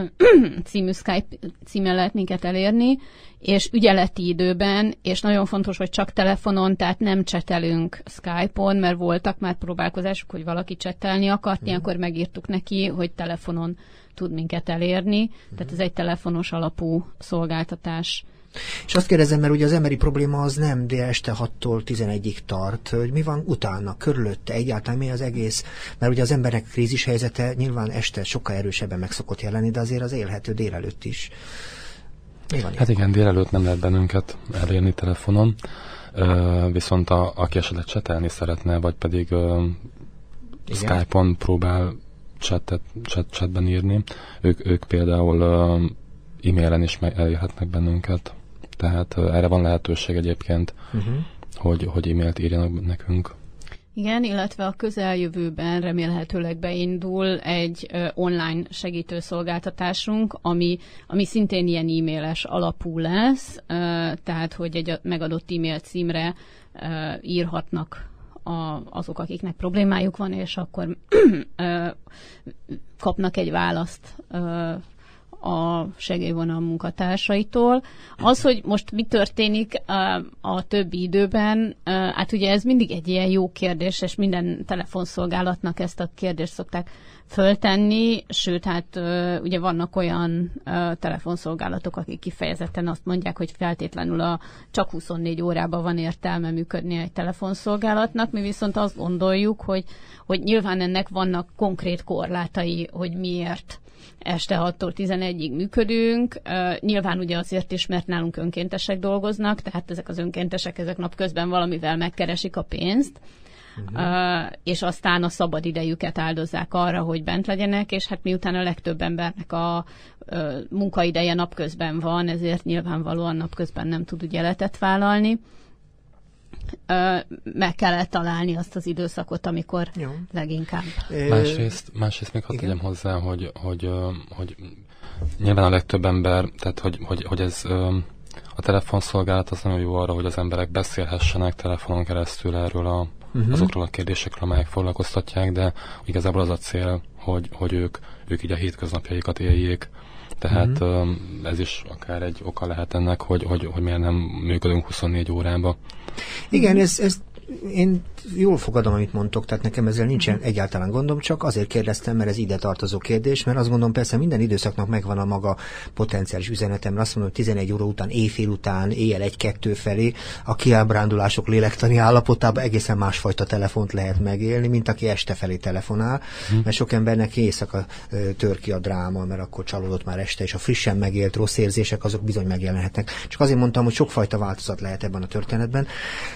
című Skype címmel lehet minket elérni, és ügyeleti időben, és nagyon fontos, hogy csak telefonon, tehát nem csetelünk Skype-on, mert voltak már próbálkozások, hogy valaki csetelni akart, mm. akkor megírtuk neki, hogy telefonon tud minket elérni, mm. tehát ez egy telefonos alapú szolgáltatás. És azt kérdezem, mert ugye az emberi probléma az nem de este 6-tól 11-ig tart, hogy mi van utána, körülötte, egyáltalán mi az egész, mert ugye az emberek krízis helyzete nyilván este sokkal erősebben meg szokott jelenni, de azért az élhető délelőtt is. Mi van hát igen, délelőtt nem lehet bennünket elérni telefonon, viszont a, aki esetleg csetelni szeretne, vagy pedig Skype-on próbál chatet, chat, chatben írni, ők, ők például e-mailen is elérhetnek bennünket. Tehát erre van lehetőség egyébként, uh-huh. hogy, hogy e-mailt írjanak nekünk. Igen, illetve a közeljövőben remélhetőleg beindul egy online segítőszolgáltatásunk, ami, ami szintén ilyen e-mailes alapú lesz, tehát hogy egy megadott e-mail címre írhatnak a, azok, akiknek problémájuk van, és akkor kapnak egy választ a segélyvonal munkatársaitól. Az, hogy most mi történik a, többi időben, hát ugye ez mindig egy ilyen jó kérdés, és minden telefonszolgálatnak ezt a kérdést szokták föltenni, sőt, hát ugye vannak olyan telefonszolgálatok, akik kifejezetten azt mondják, hogy feltétlenül a csak 24 órában van értelme működni egy telefonszolgálatnak, mi viszont azt gondoljuk, hogy, hogy nyilván ennek vannak konkrét korlátai, hogy miért este 6-tól 11-ig működünk. Nyilván ugye azért is, mert nálunk önkéntesek dolgoznak, tehát ezek az önkéntesek ezek napközben valamivel megkeresik a pénzt. Uh-huh. Uh, és aztán a szabad idejüket áldozzák arra, hogy bent legyenek, és hát miután a legtöbb embernek a munkaideje napközben van, ezért nyilvánvalóan napközben nem tud ügyeletet vállalni meg kellett találni azt az időszakot, amikor Jó. leginkább. Másrészt, másrészt még hadd tegyem hozzá, hogy, hogy, hogy nyilván a legtöbb ember, tehát hogy, hogy, hogy ez a telefonszolgálat az nagyon jó arra, hogy az emberek beszélhessenek telefonon keresztül erről a, uh-huh. azokról a kérdésekről, amelyek foglalkoztatják, de igazából az a cél, hogy, hogy ők, ők így a hétköznapjaikat éljék, tehát uh-huh. ez is akár egy oka lehet ennek, hogy, hogy, hogy miért nem működünk 24 órába. Igen, ez, ez én jól fogadom, amit mondtok, tehát nekem ezzel nincsen uh-huh. egyáltalán gondom, csak azért kérdeztem, mert ez ide tartozó kérdés, mert azt gondolom persze minden időszaknak megvan a maga potenciális üzenetem, mert azt mondom, hogy 11 óra után, éjfél után, éjjel egy-kettő felé a kiábrándulások lélektani állapotában egészen másfajta telefont lehet megélni, mint aki este felé telefonál, uh-huh. mert sok embernek éjszaka tör ki a dráma, mert akkor csalódott már este, és a frissen megélt rossz érzések azok bizony megjelenhetnek. Csak azért mondtam, hogy sokfajta változat lehet ebben a történetben.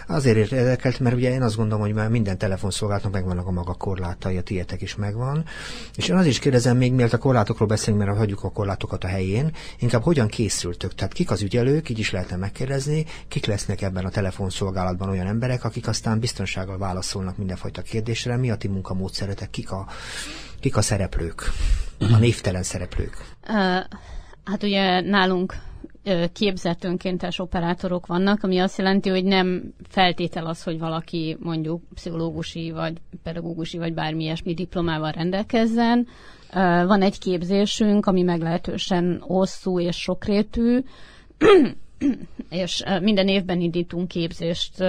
Azért érdekelt mert ugye én azt gondolom, hogy már minden telefonszolgálatnak megvannak a maga korlátai, a tietek is megvan. És én az is kérdezem még, miért a korlátokról beszélünk, mert hagyjuk a korlátokat a helyén, inkább hogyan készültök? Tehát kik az ügyelők, így is lehetne megkérdezni, kik lesznek ebben a telefonszolgálatban olyan emberek, akik aztán biztonsággal válaszolnak mindenfajta kérdésre, mi a ti munkamódszeretek, kik a, kik a szereplők, a névtelen szereplők? Uh, hát ugye nálunk képzett önkéntes operátorok vannak, ami azt jelenti, hogy nem feltétel az, hogy valaki mondjuk pszichológusi, vagy pedagógusi, vagy bármi ilyesmi diplomával rendelkezzen. Van egy képzésünk, ami meglehetősen hosszú és sokrétű, és minden évben indítunk képzést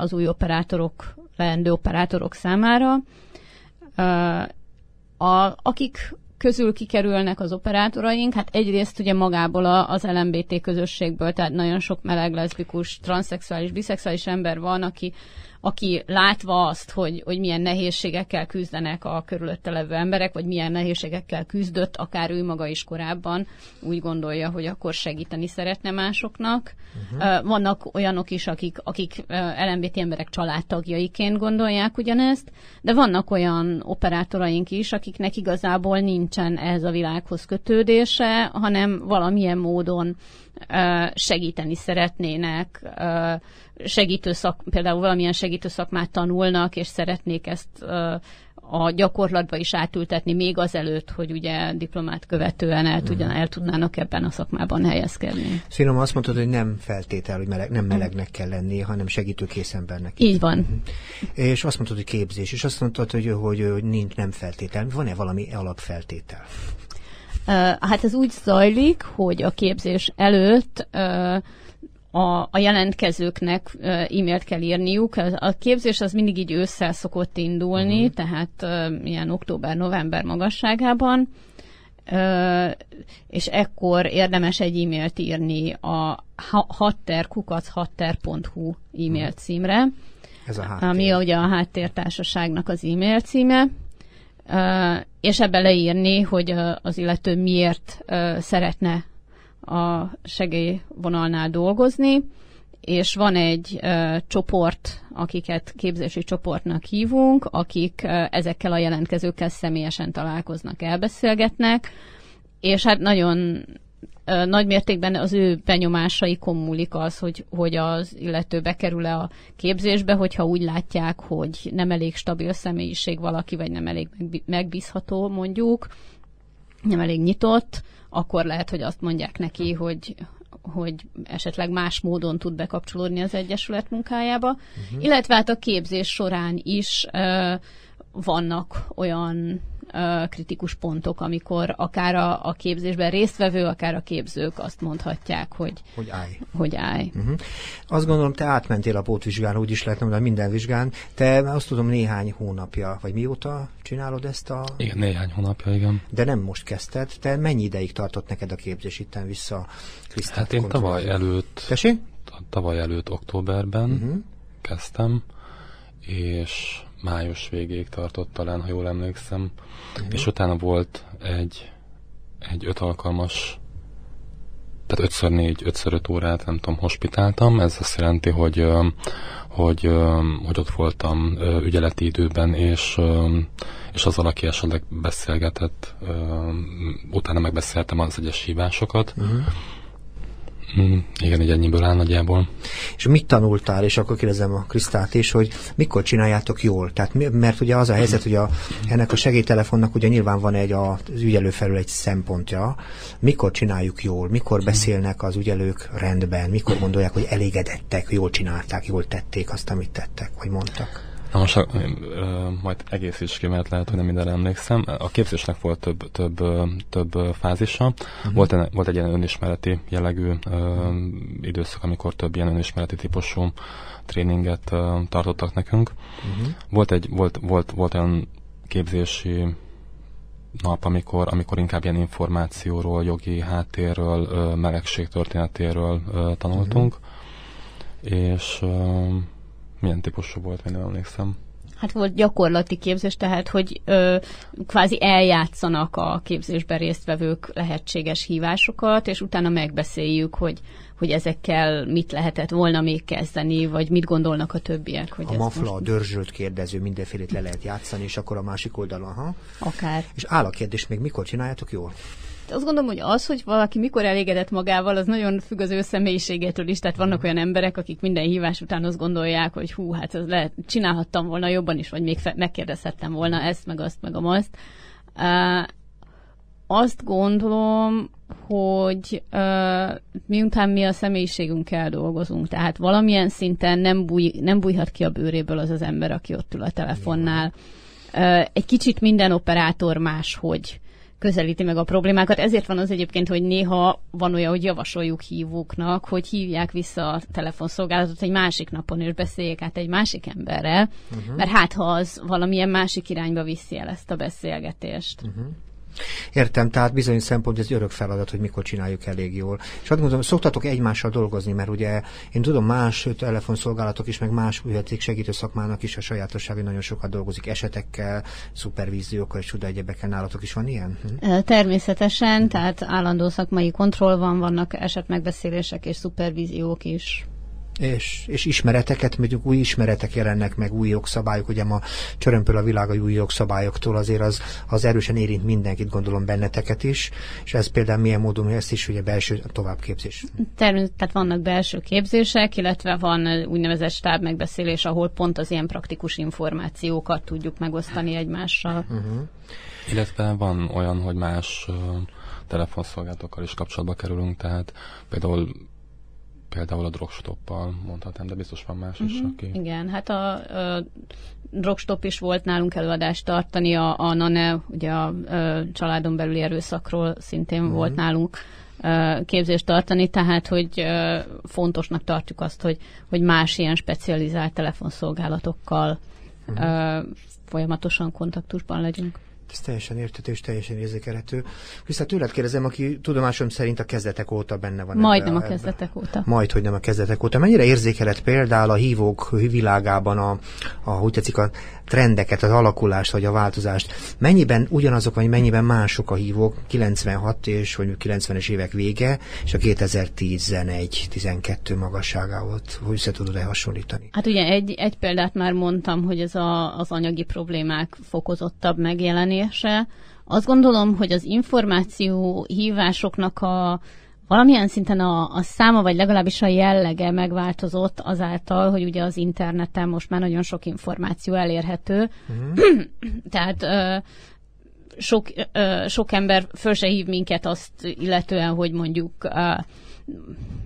az új operátorok, leendő operátorok számára. A, akik közül kikerülnek az operátoraink, hát egyrészt ugye magából a, az LMBT közösségből, tehát nagyon sok meleg, leszbikus, transzexuális, biszexuális ember van, aki aki látva azt, hogy, hogy milyen nehézségekkel küzdenek a körülötte levő emberek, vagy milyen nehézségekkel küzdött, akár ő maga is korábban, úgy gondolja, hogy akkor segíteni szeretne másoknak. Uh-huh. Vannak olyanok is, akik, akik LMBT emberek családtagjaiként gondolják ugyanezt, de vannak olyan operátoraink is, akiknek igazából nincsen ehhez a világhoz kötődése, hanem valamilyen módon segíteni szeretnének, segítő szak, például valamilyen segítő szakmát tanulnak, és szeretnék ezt a gyakorlatba is átültetni még azelőtt, hogy ugye diplomát követően el, tudjan, el tudnának ebben a szakmában helyezkedni. Finom, azt mondtad, hogy nem feltétel, hogy meleg, nem melegnek kell lenni, hanem segítőkész embernek. Így van. Uh-huh. És azt mondtad, hogy képzés, és azt mondtad, hogy, hogy, hogy nincs nem feltétel. Van-e valami alapfeltétel? Hát ez úgy zajlik, hogy a képzés előtt a, a jelentkezőknek e-mailt kell írniuk. A képzés az mindig így ősszel szokott indulni, uh-huh. tehát ilyen október-november magasságában, és ekkor érdemes egy e-mailt írni a hatterkukachatter.hu e-mail mhm. címre. Ez a háttér. Ami ugye a háttértársaságnak az e-mail címe és ebbe leírni, hogy az illető miért szeretne a segélyvonalnál dolgozni, és van egy csoport, akiket képzési csoportnak hívunk, akik ezekkel a jelentkezőkkel személyesen találkoznak, elbeszélgetnek, és hát nagyon nagy mértékben az ő benyomásai múlik az, hogy, hogy az illető bekerül-e a képzésbe, hogyha úgy látják, hogy nem elég stabil személyiség valaki, vagy nem elég megbízható mondjuk, nem elég nyitott, akkor lehet, hogy azt mondják neki, hogy, hogy esetleg más módon tud bekapcsolódni az Egyesület munkájába. Uh-huh. Illetve hát a képzés során is uh, vannak olyan kritikus pontok, amikor akár a, a képzésben résztvevő, akár a képzők azt mondhatják, hogy, hogy állj. Hogy állj. Uh-huh. Azt gondolom, te átmentél a pótvizsgán, úgy is lehetne mondani, minden vizsgán. Te azt tudom, néhány hónapja, vagy mióta csinálod ezt a... Igen, néhány hónapja, igen. De nem most kezdted. Te mennyi ideig tartott neked a képzés itten vissza Krisztát Hát én tavaly előtt... Tessé? Tavaly előtt októberben uh-huh. kezdtem, és május végéig tartott talán, ha jól emlékszem. Uh-huh. És utána volt egy, egy öt alkalmas, tehát ötször négy, ötször öt órát, nem tudom, hospitáltam. Ez azt jelenti, hogy, hogy, hogy ott voltam ügyeleti időben, és, és az aki esetleg beszélgetett, utána megbeszéltem az egyes hívásokat. Uh-huh Mm, igen, egy ennyiből áll nagyjából. És mit tanultál, és akkor kérdezem a Krisztát is, hogy mikor csináljátok jól? Tehát, mert ugye az a helyzet, hogy a, ennek a segélytelefonnak ugye nyilván van egy az ügyelő felül egy szempontja. Mikor csináljuk jól? Mikor beszélnek az ügyelők rendben? Mikor gondolják, hogy elégedettek, jól csinálták, jól tették azt, amit tettek, vagy mondtak? Na most ö, ö, majd egész ki, mert lehet, hogy nem mindenre emlékszem. A képzésnek volt több, több, több fázisa. Uh-huh. Volt, egy, volt egy ilyen önismereti jellegű ö, időszak, amikor több ilyen önismereti típusú tréninget ö, tartottak nekünk. Uh-huh. Volt, egy, volt, volt, volt olyan képzési nap, amikor, amikor inkább ilyen információról, jogi háttérről, ö, melegség történetéről ö, tanultunk. Uh-huh. És ö, milyen típusú volt, még nem emlékszem. Hát volt gyakorlati képzés, tehát hogy ö, kvázi eljátszanak a képzésben résztvevők lehetséges hívásokat, és utána megbeszéljük, hogy hogy ezekkel mit lehetett volna még kezdeni, vagy mit gondolnak a többiek. Hogy a mafla, most... a dörzsölt kérdező, mindenfélét le lehet játszani, és akkor a másik oldalon, ha? Akár. És áll a kérdés, még mikor csináljátok jól? Azt gondolom, hogy az, hogy valaki mikor elégedett magával, az nagyon függ az ő személyiségétől is. Tehát vannak olyan emberek, akik minden hívás után azt gondolják, hogy hú, hát ez lehet, csinálhattam volna jobban is, vagy még fe- megkérdezhettem volna ezt, meg azt, meg azt. Uh, azt gondolom, hogy uh, miután mi a személyiségünkkel dolgozunk, tehát valamilyen szinten nem, búj, nem bújhat ki a bőréből az az ember, aki ott ül a telefonnál. Uh, egy kicsit minden operátor máshogy közelíti meg a problémákat. Ezért van az egyébként, hogy néha van olyan, hogy javasoljuk hívóknak, hogy hívják vissza a telefonszolgálatot egy másik napon, és beszéljék át egy másik emberrel, uh-huh. mert hát ha az valamilyen másik irányba viszi el ezt a beszélgetést. Uh-huh. Értem, tehát bizonyos szempont ez örök feladat, hogy mikor csináljuk elég jól. És azt mondom, szoktatok egymással dolgozni, mert ugye én tudom, más telefonszolgálatok is, meg más segítő szakmának is a sajátosság, nagyon sokat dolgozik esetekkel, szupervíziókkal és csuda egyebekkel. Nálatok is van ilyen? Hm? Természetesen, tehát állandó szakmai kontroll van, vannak esetmegbeszélések és szupervíziók is és, és ismereteket, mondjuk új ismeretek jelennek meg, új jogszabályok, ugye ma csörömpöl a világ a új jogszabályoktól, azért az, az erősen érint mindenkit, gondolom benneteket is, és ez például milyen módon, ezt is ugye belső továbbképzés. Természetesen, tehát vannak belső képzések, illetve van úgynevezett stáb megbeszélés, ahol pont az ilyen praktikus információkat tudjuk megosztani egymással. Uh-huh. Illetve van olyan, hogy más uh, telefonszolgálatokkal is kapcsolatba kerülünk, tehát például például a drogstoppal mondhatnám, de biztos van más uh-huh. is, mhm. aki... Igen, hát a, a drogstop is volt nálunk előadást tartani, a, a NANE, ugye a, a családon belüli erőszakról szintén uh-huh. volt nálunk képzést tartani, tehát hogy fontosnak tartjuk azt, hogy, hogy más ilyen specializált telefonszolgálatokkal uh-huh. folyamatosan kontaktusban legyünk. Ez teljesen értető és teljesen érzékelhető. Viszont tőled kérdezem, aki tudomásom szerint a kezdetek óta benne van. Majdnem ebbe, a kezdetek óta. Majd, hogy nem a kezdetek óta. Mennyire érzékelhet például a hívók világában a, a hogy tetszik, a trendeket, az alakulást vagy a változást? Mennyiben ugyanazok, vagy mennyiben mások a hívók 96 és vagy 90-es évek vége, és a 2011-12 magasságával, hogy össze tudod-e hasonlítani? Hát ugye egy, egy példát már mondtam, hogy ez a, az anyagi problémák fokozottabb megjelenése, megjelenése. Azt gondolom, hogy az információ hívásoknak a valamilyen szinten a, a száma, vagy legalábbis a jellege megváltozott azáltal, hogy ugye az interneten most már nagyon sok információ elérhető. Uh-huh. Tehát ö, sok, ö, sok ember föl se hív minket azt illetően, hogy mondjuk ö,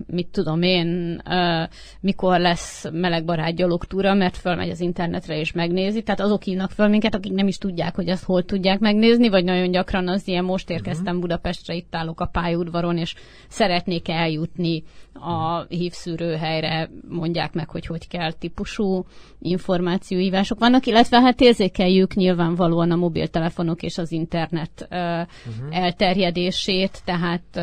mit tudom én, mikor lesz melegbarát gyalogtúra, mert fölmegy az internetre és megnézi. Tehát azok hívnak föl minket, akik nem is tudják, hogy azt hol tudják megnézni, vagy nagyon gyakran az ilyen most érkeztem uh-huh. Budapestre, itt állok a pályaudvaron, és szeretnék eljutni a hívszűrőhelyre, mondják meg, hogy hogy kell típusú információhívások vannak, illetve hát érzékeljük nyilvánvalóan a mobiltelefonok és az internet uh, uh-huh. elterjedését, tehát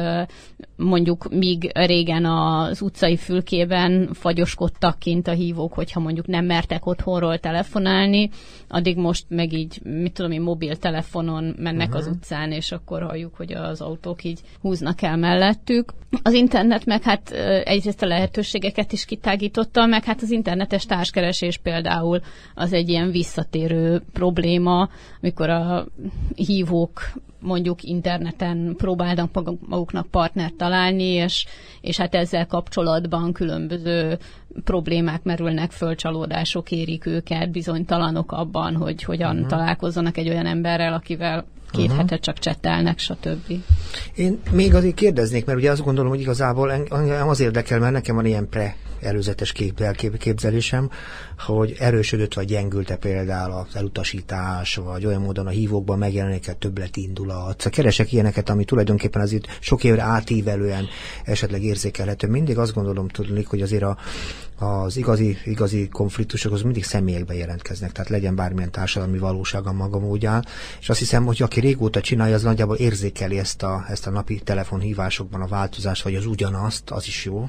mondjuk míg régen az utcai fülkében fagyoskodtak kint a hívók, hogyha mondjuk nem mertek otthonról telefonálni, addig most meg így, mit tudom én, mobiltelefonon mennek uh-huh. az utcán, és akkor halljuk, hogy az autók így húznak el mellettük. Az internet meg hát egyrészt a lehetőségeket is kitágította, meg hát az internetes társkeresés például az egy ilyen visszatérő probléma, amikor a hívók mondjuk interneten próbálnak maguknak partnert találni, és, és hát ezzel kapcsolatban különböző problémák merülnek föl, csalódások érik őket, bizonytalanok abban, hogy hogyan uh-huh. találkozzanak egy olyan emberrel, akivel két uh-huh. hete csak csetelnek, stb. Én még azért kérdeznék, mert ugye azt gondolom, hogy igazából engem az érdekel, mert nekem van ilyen pre előzetes kép, képzelésem, hogy erősödött vagy gyengülte például az elutasítás, vagy olyan módon a hívókban megjelenik a indulat. Szóval keresek ilyeneket, ami tulajdonképpen az itt sok évre átívelően esetleg érzékelhető. Mindig azt gondolom tudni, hogy azért a, az igazi, igazi konfliktusok az mindig személyekben jelentkeznek, tehát legyen bármilyen társadalmi valóság a maga módján, és azt hiszem, hogy aki régóta csinálja, az nagyjából érzékeli ezt a, ezt a napi telefonhívásokban a változást, vagy az ugyanazt, az is jó.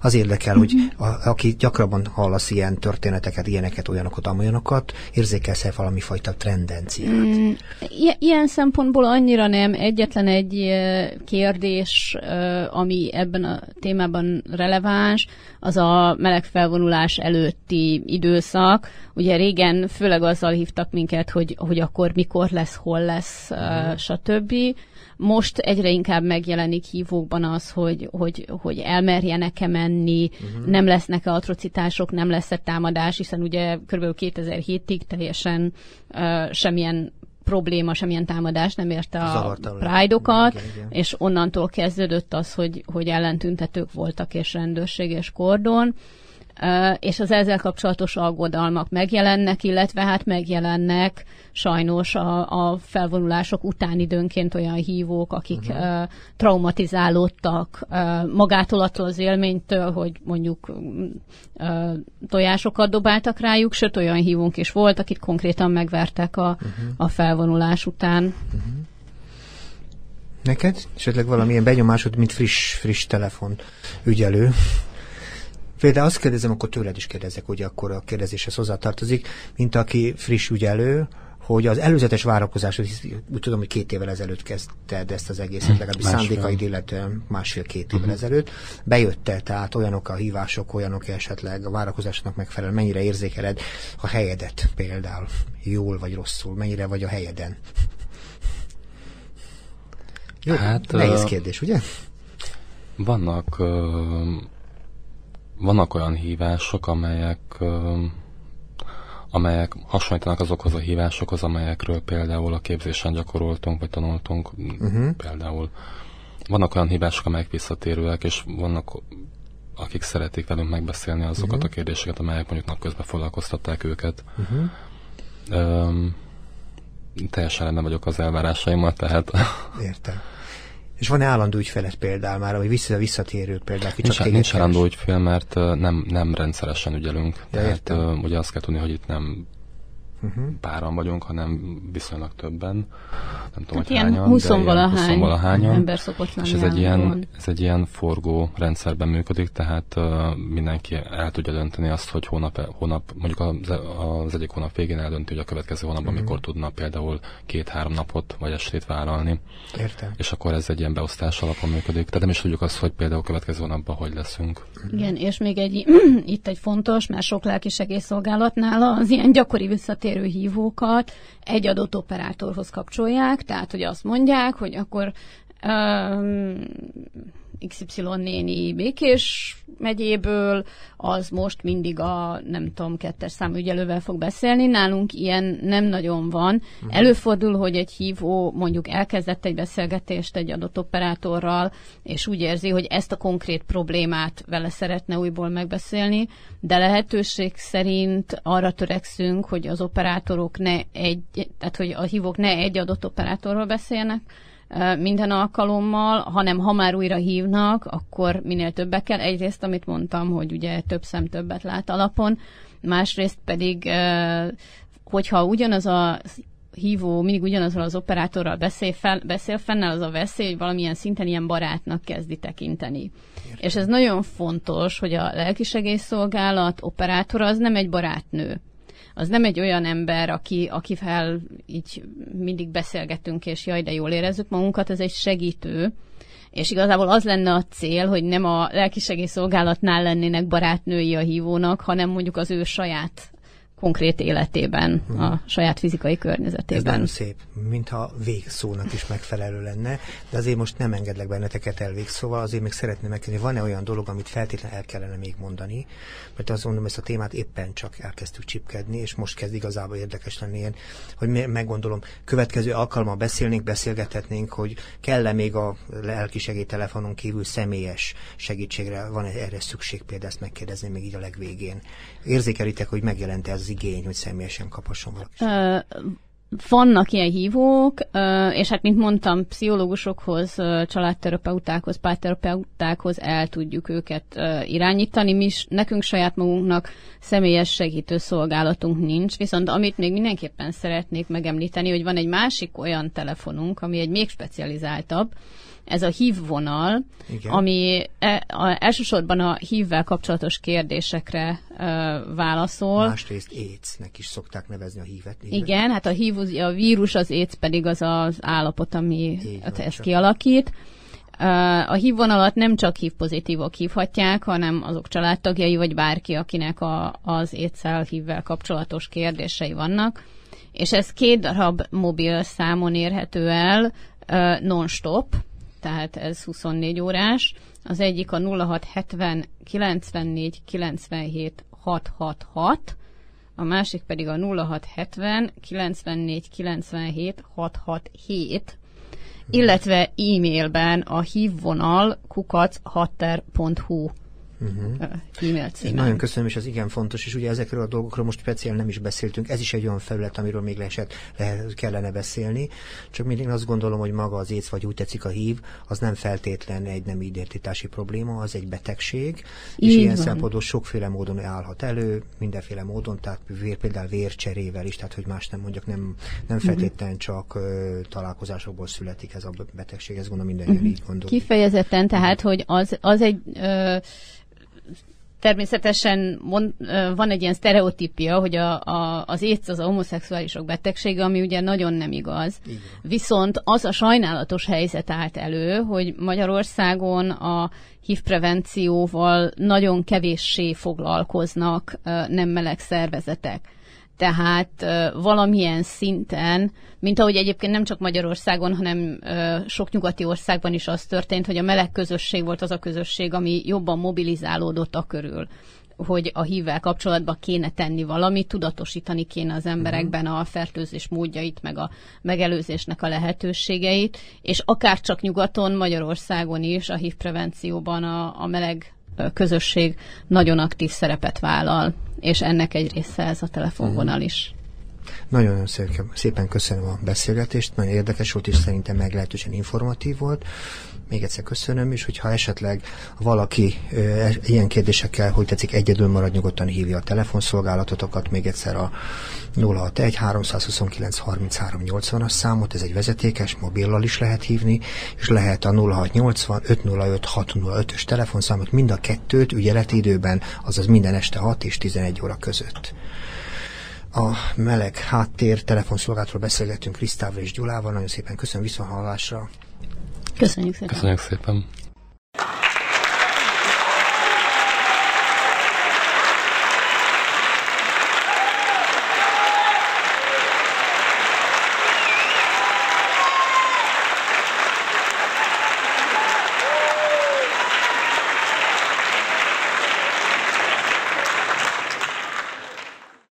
Az érdekel, hogy a, aki gyakrabban hallasz ilyen történeteket, ilyeneket, olyanokat, amolyanokat, érzékelsz-e valami fajta tendenciát? Mm, ilyen szempontból annyira nem. Egyetlen egy kérdés, ami ebben a témában releváns, az a meleg felvonulás előtti időszak. Ugye régen főleg azzal hívtak minket, hogy, hogy akkor mikor lesz, hol lesz, mm. stb. Most egyre inkább megjelenik hívókban az, hogy, hogy, hogy elmerjenek-e menni, uh-huh. nem lesznek-e atrocitások, nem lesz-e támadás, hiszen ugye kb. 2007-ig teljesen uh, semmilyen probléma, semmilyen támadás nem érte a Pride-okat, és onnantól kezdődött az, hogy, hogy ellentüntetők voltak, és rendőrség és kordon és az ezzel kapcsolatos aggodalmak megjelennek, illetve hát megjelennek sajnos a, a felvonulások után időnként olyan hívók, akik uh-huh. traumatizálódtak magától attól az élménytől, hogy mondjuk tojásokat dobáltak rájuk, sőt olyan hívónk is volt, akit konkrétan megvertek a, uh-huh. a felvonulás után. Uh-huh. Neked esetleg valamilyen benyomásod, mint friss, friss telefon ügyelő? Például azt kérdezem, akkor tőled is kérdezek, hogy akkor a kérdezéshez hozzátartozik, mint aki friss ügyelő, hogy az előzetes várakozás, úgy tudom, hogy két évvel ezelőtt kezdted ezt az egészet, hm, legalábbis szándékaid, illetően másfél-két évvel uh-huh. ezelőtt. Bejött tehát olyanok a hívások, olyanok esetleg a várakozásnak megfelelően, mennyire érzékeled a helyedet például, jól vagy rosszul, mennyire vagy a helyeden? Jó, hát, nehéz kérdés, ugye? Vannak uh vannak olyan hívások, amelyek amelyek hasonlítanak azokhoz a hívásokhoz, amelyekről például a képzésen gyakoroltunk, vagy tanultunk. Uh-huh. Például vannak olyan hívások, amelyek visszatérőek, és vannak akik szeretik velünk megbeszélni azokat uh-huh. a kérdéseket, amelyek mondjuk napközben foglalkoztatták őket. Uh-huh. Um, teljesen rendben vagyok az elvárásaimmal, tehát... Értem. És van-e állandó ügyfelet például már, vagy vissza, visszatérő például? Nincs, csak nincs állandó ügyfél, mert nem, nem rendszeresen ügyelünk. Ja, Tehát értem. ugye azt kell tudni, hogy itt nem uh-huh. páran vagyunk, hanem viszonylag többen. Nem tudom, hát hogy ilyen hányan, 20 valahány, valahányan. ember szokott lenni. És ez egy, ilyen, ez egy ilyen forgó rendszerben működik, tehát uh, mindenki el tudja dönteni azt, hogy hónap, hónap mondjuk az, az egyik hónap végén eldönti, hogy a következő hónapban uh-huh. mikor tudna például két-három napot vagy estét vállalni. Értem. És akkor ez egy ilyen beosztás alapon működik. Tehát nem is tudjuk azt, hogy például a következő hónapban hogy leszünk. Igen, és még egy, itt egy fontos, mert sok lelki segélyszolgálatnál az ilyen gyakori visszatérő visszatérő hívókat egy adott operátorhoz kapcsolják, tehát hogy azt mondják, hogy akkor um, XY néni Békés megyéből, az most mindig a, nem tudom, kettes számú ügyelővel fog beszélni. Nálunk ilyen nem nagyon van. Uh-huh. Előfordul, hogy egy hívó mondjuk elkezdett egy beszélgetést egy adott operátorral, és úgy érzi, hogy ezt a konkrét problémát vele szeretne újból megbeszélni, de lehetőség szerint arra törekszünk, hogy az operátorok ne egy, tehát hogy a hívók ne egy adott operátorról beszélnek, minden alkalommal, hanem ha már újra hívnak, akkor minél többekkel. Egyrészt, amit mondtam, hogy ugye több szem többet lát alapon, másrészt pedig, hogyha ugyanaz a hívó mindig ugyanazról az operátorral beszél, fel, beszél fennáll az a veszély, hogy valamilyen szinten ilyen barátnak kezdi tekinteni. Értem. És ez nagyon fontos, hogy a lelkisegélyszolgálat operátora az nem egy barátnő az nem egy olyan ember, aki, akivel így mindig beszélgetünk, és jaj, de jól érezzük magunkat, ez egy segítő, és igazából az lenne a cél, hogy nem a lelkisegélyszolgálatnál lennének barátnői a hívónak, hanem mondjuk az ő saját konkrét életében, hmm. a saját fizikai környezetében. Ez nagyon szép, mintha végszónak is megfelelő lenne, de azért most nem engedlek benneteket el végszóval, azért még szeretném megkérdezni, van-e olyan dolog, amit feltétlenül el kellene még mondani, mert azt mondom, ezt a témát éppen csak elkezdtük csipkedni, és most kezd igazából érdekes lenni ilyen, hogy meggondolom, következő alkalommal beszélnénk, beszélgethetnénk, hogy kell-e még a lelki segélytelefonon kívül személyes segítségre, van -e erre szükség például, ezt megkérdezni még így a legvégén. Érzékelitek, hogy megjelent ez az igény, hogy személyesen kaphasson valaki? vannak ilyen hívók, és hát, mint mondtam, pszichológusokhoz, családterapeutákhoz, párterapeutákhoz el tudjuk őket irányítani. Mi is, nekünk saját magunknak személyes segítő szolgálatunk nincs, viszont amit még mindenképpen szeretnék megemlíteni, hogy van egy másik olyan telefonunk, ami egy még specializáltabb, ez a hív vonal, Igen. ami e, a, elsősorban a hívvel kapcsolatos kérdésekre e, válaszol. Másrészt AIDS-nek is szokták nevezni a hívet. hívet. Igen, hát a hív, a vírus, az AIDS pedig az az állapot, ami ezt kialakít. A HIV vonalat nem csak HIV pozitívok hívhatják, hanem azok családtagjai, vagy bárki, akinek a, az étszel hívvel kapcsolatos kérdései vannak. És ez két darab mobil számon érhető el non-stop, tehát ez 24 órás. Az egyik a 0670 94 97 666, a másik pedig a 0670 94 97 667, illetve e-mailben a hívvonal kukachatter.hu uh-huh. e-mail címen. Nagyon köszönöm, és az igen fontos, és ugye ezekről a dolgokról most speciál nem is beszéltünk, ez is egy olyan felület, amiről még leesett, le kellene beszélni, csak mindig azt gondolom, hogy maga az éc, vagy úgy tetszik a hív, az nem feltétlen egy nem identitási probléma, az egy betegség, Így és ilyen van. szempontból sokféle módon állhat elő, mindenféle módon, tehát vér, például vércserével is, tehát hogy más nem mondjak, nem, nem mhm. feltétlenül uh-huh. csak uh, találkozásokból születik ez a betegség, ez gondolom minden uh-huh. így gondol. Kifejezetten, tehát, hogy az, az egy uh, természetesen van egy ilyen sztereotípia, hogy a, a, az éjsz az a homoszexuálisok betegsége, ami ugye nagyon nem igaz. Igen. Viszont az a sajnálatos helyzet állt elő, hogy Magyarországon a HIV prevencióval nagyon kevéssé foglalkoznak nem meleg szervezetek tehát valamilyen szinten, mint ahogy egyébként nem csak Magyarországon, hanem sok nyugati országban is az történt, hogy a meleg közösség volt az a közösség, ami jobban mobilizálódott a körül hogy a hívvel kapcsolatban kéne tenni valamit, tudatosítani kéne az emberekben a fertőzés módjait, meg a megelőzésnek a lehetőségeit, és akár csak nyugaton, Magyarországon is a hív prevencióban a, a meleg közösség nagyon aktív szerepet vállal, és ennek egy része ez a telefonvonal is. Nagyon szépen köszönöm a beszélgetést, nagyon érdekes volt, és szerintem meglehetősen informatív volt még egyszer köszönöm, és hogyha esetleg valaki e, ilyen kérdésekkel, hogy tetszik, egyedül marad, nyugodtan hívja a telefonszolgálatotokat, még egyszer a 061 329 33 80-as számot, ez egy vezetékes, mobillal is lehet hívni, és lehet a 0680 505 605-ös telefonszámot, mind a kettőt ügyeleti időben, azaz minden este 6 és 11 óra között a meleg háttér telefonszolgálatról beszélgettünk Krisztával és Gyulával. Nagyon szépen köszönöm viszonhallásra. Köszönjük szépen. Köszönjük szépen.